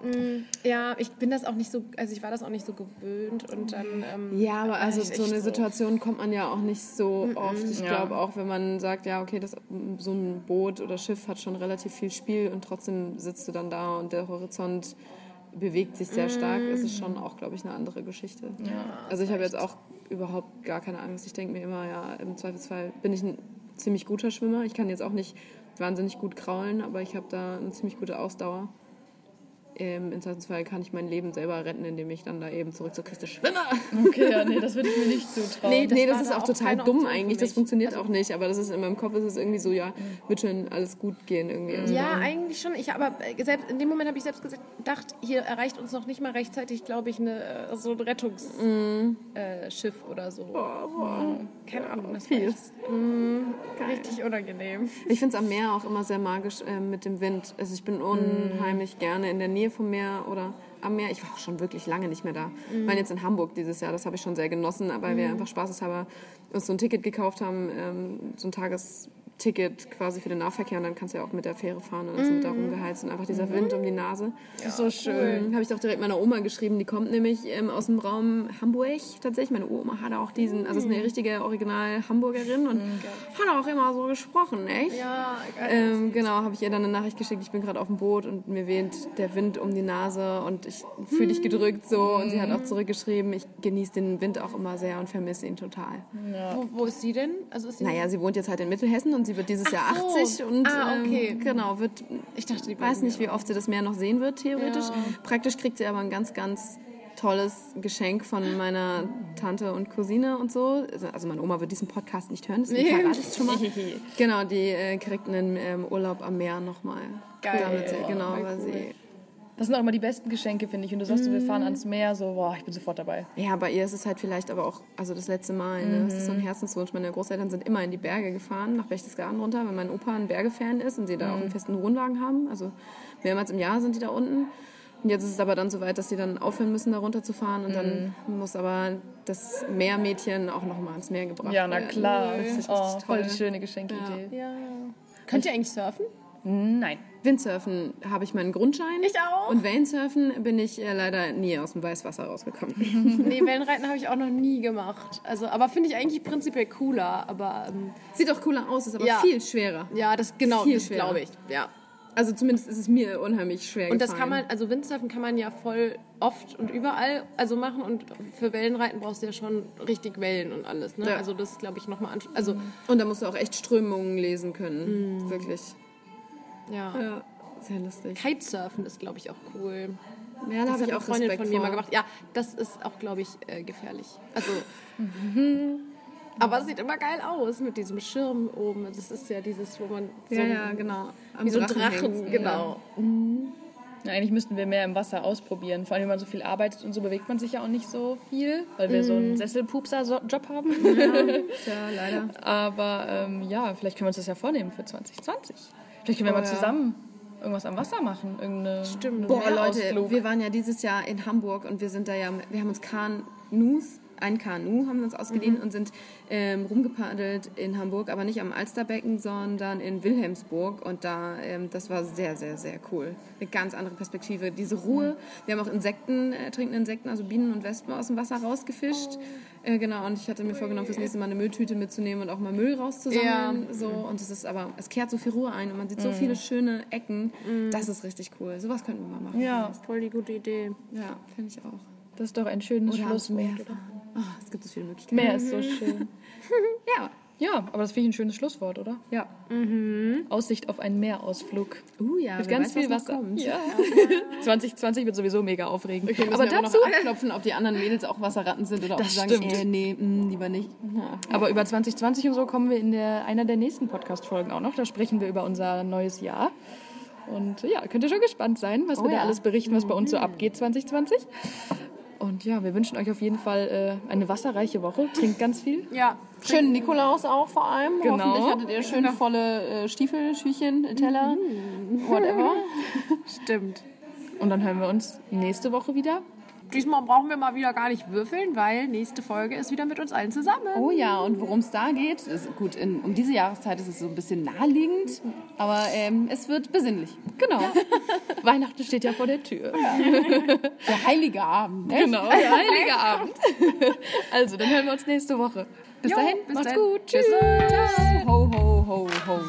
Speaker 3: Ja, ich bin das auch nicht so, also ich war das auch nicht so gewöhnt und dann. Ähm,
Speaker 1: Ja, aber also so eine Situation kommt man ja auch nicht so oft. Ich
Speaker 2: Ja.
Speaker 1: glaube auch, wenn man sagt, ja, okay, das, so ein Boot oder Schiff hat schon relativ viel Spiel und trotzdem sitzt du dann da und der Horizont bewegt sich sehr stark, ist es schon auch, glaube ich, eine andere Geschichte. also ich habe jetzt auch überhaupt gar keine Angst. Ich denke mir immer, ja, im Zweifelsfall bin ich ein ziemlich guter Schwimmer. Ich kann jetzt auch nicht wahnsinnig gut kraulen, aber ich habe da eine ziemlich gute Ausdauer. Ähm, Im Zweifelsfall kann ich mein Leben selber retten, indem ich dann da eben zurück zur Küste schwimme.
Speaker 2: okay, ja, nee, das würde ich mir nicht zutrauen.
Speaker 3: Nee, das
Speaker 1: nee, das ist auch
Speaker 3: auch
Speaker 1: total dumm eigentlich. Das funktioniert auch nicht. Aber das ist in meinem Kopf ist es irgendwie so, ja, wird schon alles gut gehen irgendwie. Also
Speaker 3: Ja, eigentlich schon. Ich aber äh, selbst in dem Moment habe ich selbst gedacht, hier erreicht uns noch nicht mal rechtzeitig, glaube ich, eine, äh, so ein Rettungsschiff äh, Schiff oder so. Keine Ahnung, das echt,
Speaker 1: Fies.
Speaker 3: richtig unangenehm.
Speaker 1: Ich finde es am Meer auch immer sehr magisch äh, mit dem Wind. Also ich bin unheimlich gerne in der Nähe vom Meer oder am Meer. Ich war auch schon wirklich lange nicht mehr da. Ich war jetzt in Hamburg dieses Jahr, das habe ich schon sehr genossen, weil wir einfach spaßeshalber uns so ein Ticket gekauft haben, ähm, so ein Tagesticket quasi für den Nahverkehr und dann kannst du ja auch mit der Fähre fahren und dann sind wir da rumgeheizt und einfach dieser Wind um die Nase.
Speaker 2: Das ist so schön.
Speaker 1: Ähm, habe ich doch direkt meiner Oma geschrieben. Die kommt nämlich ähm, aus dem Raum Hamburg tatsächlich. Meine Oma hat auch diesen, also ist eine richtige Original Hamburgerin und hat auch immer so gesprochen, echt?
Speaker 3: Ja,
Speaker 1: Ähm, genau, habe ich ihr dann eine Nachricht geschickt. Ich bin gerade auf dem Boot und mir weht der Wind um die Nase und ich fühle dich gedrückt so. Und sie hat auch zurückgeschrieben, ich genieße den Wind auch immer sehr und vermisse ihn total.
Speaker 3: wo, wo ist sie denn? Also ist sie
Speaker 1: Naja, sie wohnt jetzt halt in Mittelhessen und sie wird dieses Jahr
Speaker 3: so.
Speaker 1: 80 und
Speaker 3: Ah, okay.
Speaker 1: ähm, genau, wird
Speaker 3: Ich dachte, die
Speaker 1: ich weiß nicht, wie oft sie das Meer noch sehen wird, theoretisch.
Speaker 3: Ja.
Speaker 1: Praktisch kriegt sie aber ein ganz, ganz tolles Geschenk von meiner Tante und Cousine und so. Also- meine Oma wird diesen Podcast nicht hören, deswegen verrate ich es schon mal. genau, die äh, kriegt einen ähm, Urlaub am Meer nochmal.
Speaker 3: Geil.
Speaker 1: Damit sie, genau, weil
Speaker 3: cool.
Speaker 1: sie...
Speaker 2: Das sind auch immer die besten Geschenke, finde ich. Und du sagst, so, wir fahren ans Meer, so, boah, ich bin sofort dabei.
Speaker 1: Ja, bei ihr ist es halt vielleicht aber auch, also das letzte Mal, ne? das ist so ein Herzenswunsch. Meine Großeltern sind immer in die Berge gefahren, nach Berchtesgaden runter, weil mein Opa ein Bergefan ist und sie da auch einen festen Wohnwagen haben. Also mehrmals im Jahr sind die da unten. Und jetzt ist es aber dann so weit, dass sie dann aufhören müssen, da runter zu fahren. Und dann muss aber das Meermädchen auch noch mal ans Meer gebracht
Speaker 2: Ja, na
Speaker 1: werden.
Speaker 2: klar.
Speaker 1: Das ist
Speaker 2: Oh, voll die schöne Geschenkidee.
Speaker 3: Ja. Könnt ihr eigentlich surfen?
Speaker 2: Nein.
Speaker 1: Windsurfen habe ich meinen Grundschein.
Speaker 3: Ich auch.
Speaker 1: Und Wellensurfen bin ich äh, leider nie aus dem Weißwasser rausgekommen.
Speaker 3: Nee, Wellenreiten habe ich auch noch nie gemacht. Also, aber finde ich eigentlich prinzipiell cooler. Aber ähm,
Speaker 1: Sieht auch cooler aus, ist aber
Speaker 3: Ja.
Speaker 1: viel schwerer.
Speaker 3: ja, das genau,
Speaker 1: Viel
Speaker 3: das
Speaker 1: schwerer.
Speaker 3: glaube ich. Ja.
Speaker 1: Also zumindest ist es mir unheimlich schwer
Speaker 3: Und das
Speaker 1: gefallen.
Speaker 3: kann man, also Windsurfen kann man ja voll oft und überall also machen und für Wellenreiten brauchst du ja schon richtig Wellen und alles. Ne?
Speaker 1: Ja.
Speaker 3: Also das glaube ich nochmal an. Also
Speaker 1: Und da musst du auch echt Strömungen lesen können.
Speaker 3: Mhm.
Speaker 1: Wirklich.
Speaker 3: Ja.
Speaker 1: Ja, sehr lustig.
Speaker 3: Kitesurfen ist glaube ich auch cool.
Speaker 1: Ja, da
Speaker 3: Das
Speaker 1: habe
Speaker 3: hat
Speaker 1: ich
Speaker 3: eine
Speaker 1: auch
Speaker 3: Freundin
Speaker 1: Respekt
Speaker 3: von mir
Speaker 1: vor.
Speaker 3: mal gemacht. Ja, das ist auch glaube ich äh, gefährlich. Also aber es sieht immer geil aus mit diesem Schirm oben. Also es ist ja dieses, wo man so,
Speaker 1: Ja, ja, genau. Am
Speaker 3: wie so ein Drachen,
Speaker 1: hängt.
Speaker 3: genau.
Speaker 2: Ja, eigentlich müssten wir mehr im Wasser ausprobieren. Vor allem, wenn man so viel arbeitet und so bewegt man sich ja auch nicht so viel, weil wir so einen Sesselpupser-Job haben.
Speaker 1: Ja, leider.
Speaker 2: Aber ähm, ja, vielleicht können wir uns das ja vornehmen für 2020. Vielleicht können wir
Speaker 1: Oh,
Speaker 2: mal
Speaker 1: ja.
Speaker 2: zusammen irgendwas am Wasser machen. Irgendeine
Speaker 3: Stimmt.
Speaker 1: Boah, Leute,
Speaker 2: Meerausflug.
Speaker 1: wir waren ja dieses Jahr in Hamburg und wir sind da ja, wir haben uns Kanus ein Kanu haben wir uns ausgeliehen und sind ähm, rumgepaddelt in Hamburg, aber nicht am Alsterbecken, sondern in Wilhelmsburg. Und da, ähm, das war sehr, sehr, sehr cool. Eine ganz andere Perspektive. Diese Ruhe. Wir haben auch Insekten, äh, trinkende Insekten, also Bienen und Wespen aus dem Wasser rausgefischt. Äh, genau, und ich hatte mir vorgenommen, fürs nächste Mal eine Mülltüte mitzunehmen und auch mal Müll rauszusammeln. So. Und es ist aber, es kehrt so viel Ruhe ein und man sieht so viele schöne Ecken. Das ist richtig cool. Sowas könnten wir mal machen.
Speaker 2: Ja,
Speaker 3: Voll die gute Idee.
Speaker 1: Ja, finde ich auch.
Speaker 2: das ist doch ein schönes
Speaker 1: Oder
Speaker 2: Schlusswort.
Speaker 1: Meer fahren. Oh, es gibt so viele Möglichkeiten.
Speaker 2: Meer ist so schön.
Speaker 1: Ja.
Speaker 2: Ja, aber das finde ich ein schönes Schlusswort, oder?
Speaker 1: Ja.
Speaker 2: Aussicht auf einen Meerausflug.
Speaker 1: Uh, ja,
Speaker 2: Mit ganz
Speaker 1: weiß,
Speaker 2: viel Wasser.
Speaker 1: kommt.
Speaker 2: Ja. 2020 wird sowieso mega aufregend.
Speaker 1: Okay,
Speaker 2: aber
Speaker 1: aber
Speaker 2: dazu,
Speaker 1: noch abklopfen, ob die anderen Mädels auch Wasserratten sind oder ob sie sagen, äh, nee, mh, lieber nicht. Ja.
Speaker 2: aber über 2020 und so kommen wir in der, einer der nächsten Podcast-Folgen auch noch. Da sprechen wir über unser neues Jahr. Und ja, könnt ihr schon gespannt sein, was wir da
Speaker 1: ja.
Speaker 2: alles berichten, was bei uns so abgeht 2020. Und ja, wir wünschen euch auf jeden Fall äh, eine wasserreiche Woche. Trinkt ganz viel.
Speaker 3: Ja,
Speaker 1: Schönen Nikolaus auch vor allem.
Speaker 2: Genau.
Speaker 1: Hoffentlich hattet ihr schön volle äh, Stiefel, Schüchen, Teller, whatever.
Speaker 3: stimmt.
Speaker 2: Und dann hören wir uns nächste Woche wieder.
Speaker 3: Diesmal brauchen wir mal wieder gar nicht würfeln, weil nächste Folge ist wieder mit uns allen zusammen.
Speaker 1: Oh ja, und worum es da geht, ist gut, in, um diese Jahreszeit ist es so ein bisschen naheliegend, aber ähm, es wird besinnlich.
Speaker 2: Genau. Weihnachten steht ja vor der Tür.
Speaker 1: Der heilige Abend. Echt?
Speaker 2: Genau, der heilige Abend. Also, dann hören wir uns nächste Woche. Bis
Speaker 3: Jo,
Speaker 2: dahin,
Speaker 3: bis
Speaker 2: macht's
Speaker 3: dann.
Speaker 2: gut. Tschüss.
Speaker 1: Ho, ho, ho, ho.